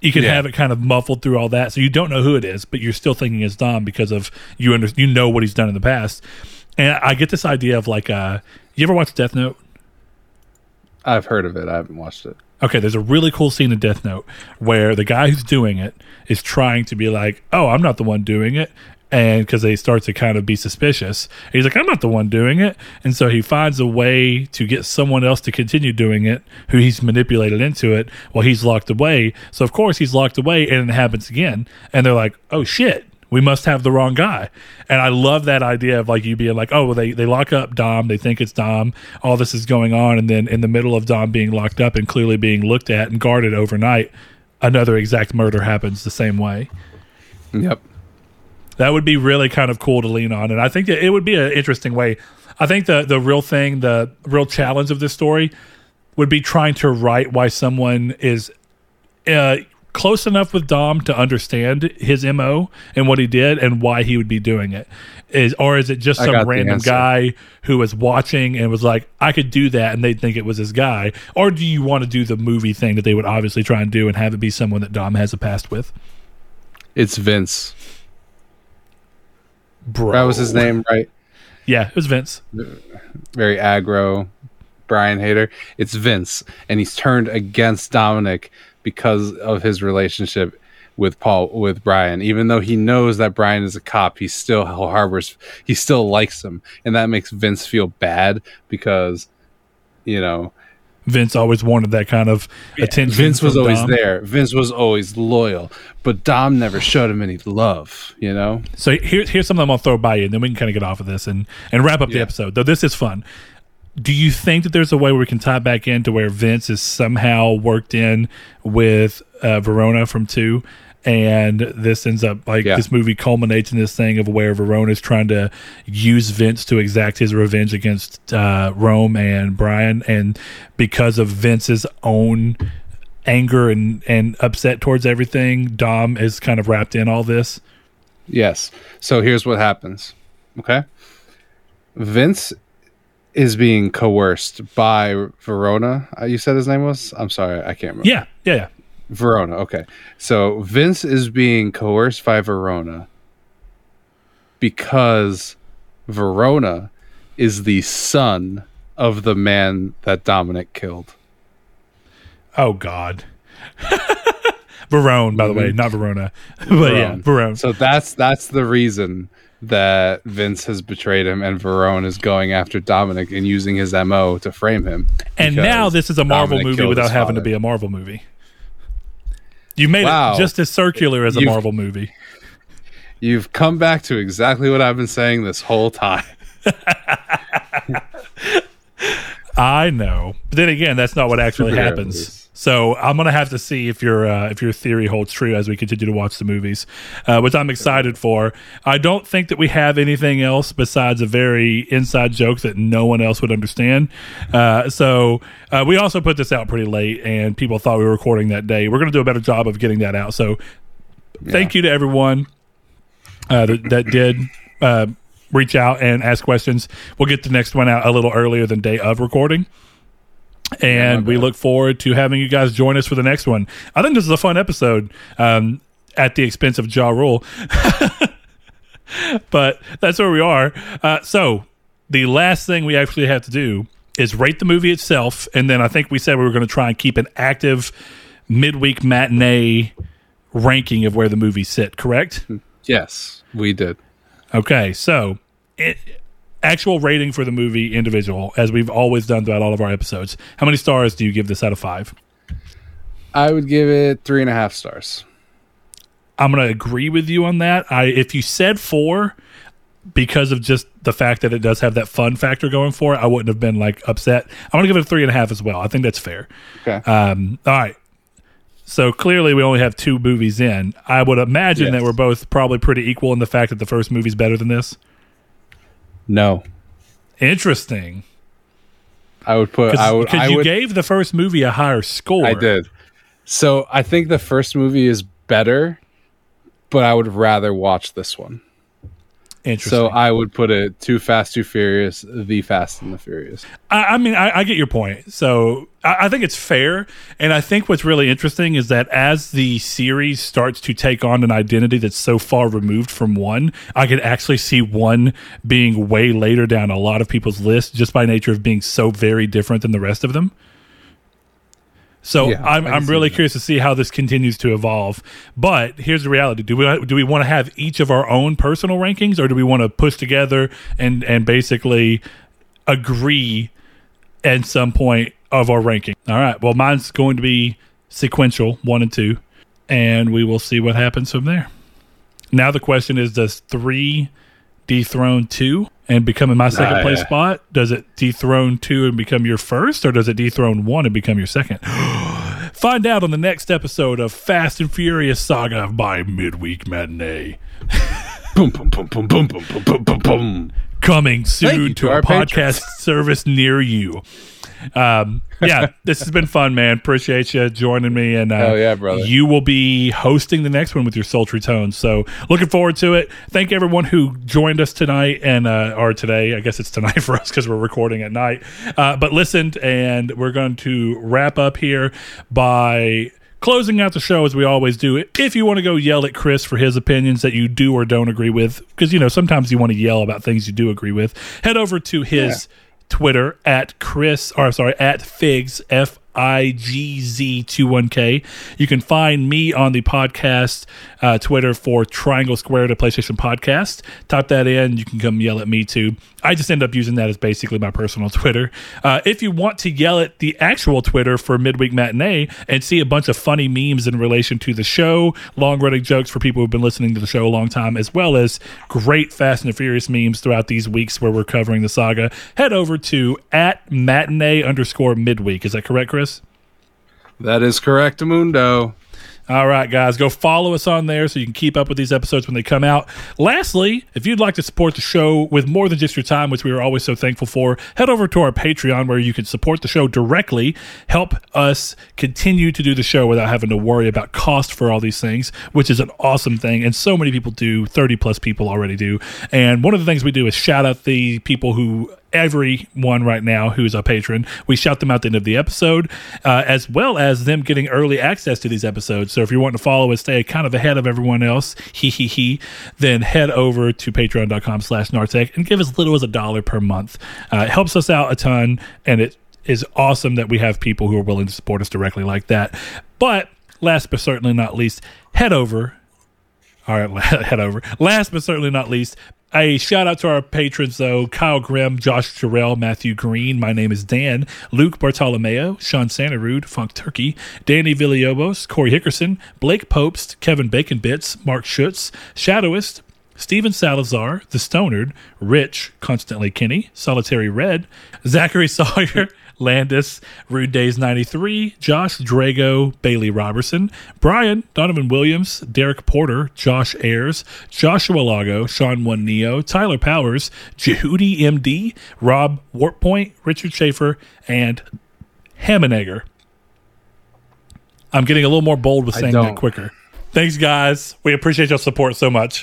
You can Yeah. have it kind of muffled through all that, so you don't know who it is, but you're still thinking it's Dom because of you under you know what he's done in the past. And I get this idea of like, uh, you ever watch Death Note? I've heard of it. I haven't watched it. Okay, there's a really cool scene in Death Note where the guy who's doing it is trying to be like, "Oh, I'm not the one doing it," and because they start to kind of be suspicious, he's like, "I'm not the one doing it," and so he finds a way to get someone else to continue doing it, who he's manipulated into it, while he's locked away. So of course he's locked away, and it happens again, and they're like, "Oh shit." We must have the wrong guy. And I love that idea of like you being like, oh, well, they, they lock up Dom. They think it's Dom. All this is going on. And then in the middle of Dom being locked up and clearly being looked at and guarded overnight, another exact murder happens the same way. Yep. That would be really kind of cool to lean on. And I think that it would be an interesting way. I think the, the real thing, the real challenge of this story would be trying to write why someone is uh, close enough with Dom to understand his mo and what he did and why he would be doing it? Is or is it just some random guy who was watching and was like, I could do that, and they'd think it was this guy? Or do you want to do the movie thing that they would obviously try and do and have it be someone that Dom has a past with? It's Vince. Bro, That was his name, right? Yeah, it was Vince. Very aggro. Brian Hader. It's Vince, and he's turned against Dominic because of his relationship with Paul with Brian. Even though he knows that Brian is a cop, he still harbors. He still likes him, and that makes Vince feel bad because you know Vince always wanted that kind of attention. Vince was always Dom. there. Vince was always loyal, but Dom never showed him any love. You know. So here, here's something I'm gonna throw by you, and then we can kind of get off of this and and wrap up the episode. Though this is fun. Do you think that there's a way where we can tie back into where Vince is somehow worked in with uh, Verona from two, and this ends up like Yeah. this movie culminates in this thing of where Verona is trying to use Vince to exact his revenge against uh, Rome and Brian, and because of Vince's own anger and and upset towards everything, Dom is kind of wrapped in all this. Yes. So here's what happens. Okay. Vince is being coerced by Verona. Uh, you said his name was? I'm sorry, I can't remember. Yeah, yeah, yeah. Verona. Okay. So Vince is being coerced by Verona because Verona is the son of the man that Dominic killed. Oh God. Verone, by the way, not Verona, but yeah, Verone. Verone. So that's that's the reason that Vince has betrayed him and Verone is going after Dominic and using his MO to frame him. and now this is a Marvel Dominic movie without having to be a Marvel movie. You made Wow. it just as circular as a You've- Marvel movie. You've come back to exactly what I've been saying this whole time. I know, but then again, that's not what actually Superhero happens. movies. So I'm gonna have to see if your uh, if your theory holds true as we continue to watch the movies, uh, which I'm excited for. I don't think that we have anything else besides a very inside joke that no one else would understand. Uh, so uh, we also put this out pretty late, and people thought we were recording that day. We're gonna do a better job of getting that out. So thank you to everyone uh, that, that did uh, reach out and ask questions. We'll get the next one out a little earlier than day of recording. And we look forward to having you guys join us for the next one. I think this is a fun episode um, at the expense of Ja Rule. but that's where we are. Uh, so, the last thing we actually have to do is rate the movie itself. And then I think we said we were going to try and keep an active midweek matinee ranking of where the movies sit, correct? Yes, we did. Okay, so it, actual rating for the movie individual, as we've always done throughout all of our episodes. How many stars do you give this out of five? I would give it three and a half stars. I'm going to agree with you on that. I if you said four because of just the fact that it does have that fun factor going for it, I wouldn't have been like upset. I'm going to give it a three and a half as well. I think that's fair. Okay. Um, all right. So clearly, we only have two movies in. I would imagine Yes. that we're both probably pretty equal in the fact that the first movie's better than this. No, Interesting. I would put. I would. Because you would. gave the first movie a higher score. I did. So I think the first movie is better, but I would rather watch this one. Interesting. So I would put it Too Fast, Too Furious, The Fast and the Furious. I, I mean, I, I get your point. So I, I think it's fair, and I think what's really interesting is that as the series starts to take on an identity that's so far removed from one, I could actually see one being way later down a lot of people's list just by nature of being so very different than the rest of them. So Yeah, I'm I'm really curious to see how this continues to evolve. But here's the reality: do we do we want to have each of our own personal rankings, or do we want to push together and and basically agree at some point of our ranking? All right. Well, mine's going to be sequential, one and two, and we will see what happens from there. Now the question is: Does three dethrone two and become in my second Nah, place yeah. spot? Does it dethrone two and become your first, or does it dethrone one and become your second? Find out on the next episode of Fast and Furious Saga by Midweek Matinee. Boom, boom, boom, boom, boom, boom, boom, boom, boom, boom. Coming soon you to to a podcast service near you. Um, yeah, this has been fun, man. Appreciate you joining me, and uh, Hell yeah, brother. you will be hosting the next one with your sultry tones. So looking forward to it. Thank everyone who joined us tonight and uh, or today. I guess it's tonight for us because we're recording at night. Uh, but listened, and we're going to wrap up here by closing out the show as we always do. If you want to go yell at Chris for his opinions that you do or don't agree with, because you know sometimes you want to yell about things you do agree with, head over to his Twitter at Chris or sorry at Figs F I G Z 21K. You can find me on the podcast uh, Twitter for Triangle Square to PlayStation Podcast. Type that in. You can come yell at me too. I just end up using that as basically my personal Twitter. Uh, if you want to yell at the actual Twitter for Midweek Matinee and see a bunch of funny memes in relation to the show, long running jokes for people who've been listening to the show a long time, as well as great Fast and Furious memes throughout these weeks where we're covering the saga, head over to at matinee underscore midweek. Is that correct, Chris? That is correct, Mundo. All right, guys, go follow us on there so you can keep up with these episodes when they come out. Lastly, if you'd like to support the show with more than just your time, which we are always so thankful for, head over to our Patreon where you can support the show directly, help us continue to do the show without having to worry about cost for all these things, which is an awesome thing. And so many people do, 30 plus people already do. And one of the things we do is shout out the people who everyone right now who's a patron. We shout them out at the end of the episode, uh, as well as them getting early access to these episodes. So if you're wanting to follow us, stay kind of ahead of everyone else, he he he, then head over to patreon.com slash Nartech and give as little as a dollar per month. Uh, it helps us out a ton, and it is awesome that we have people who are willing to support us directly like that. But last but certainly not least, head over all right, head over. Last but certainly not least, a shout out to our patrons though Kyle Grimm, Josh Jarrell, Matthew Green. My name is Dan, Luke Bartolomeo, Sean Santarude, Funk Turkey, Danny Villalobos, Corey Hickerson, Blake Popst, Kevin Bacon Bits, Mark Schutz, Shadowist, Steven Salazar, The Stonard, Rich, Constantly Kenny, Solitary Red, Zachary Sawyer, Landis, Rude Days 93, Josh Drago, Bailey Robertson, Brian, Donovan Williams, Derek Porter, Josh Ayers, Joshua Lago, Sean One Neo, Tyler Powers, Jehudi MD, Rob Wartpoint, Richard Schaefer, and Hammenegger. I'm getting a little more bold with saying that quicker. Thanks, guys. We appreciate your support so much.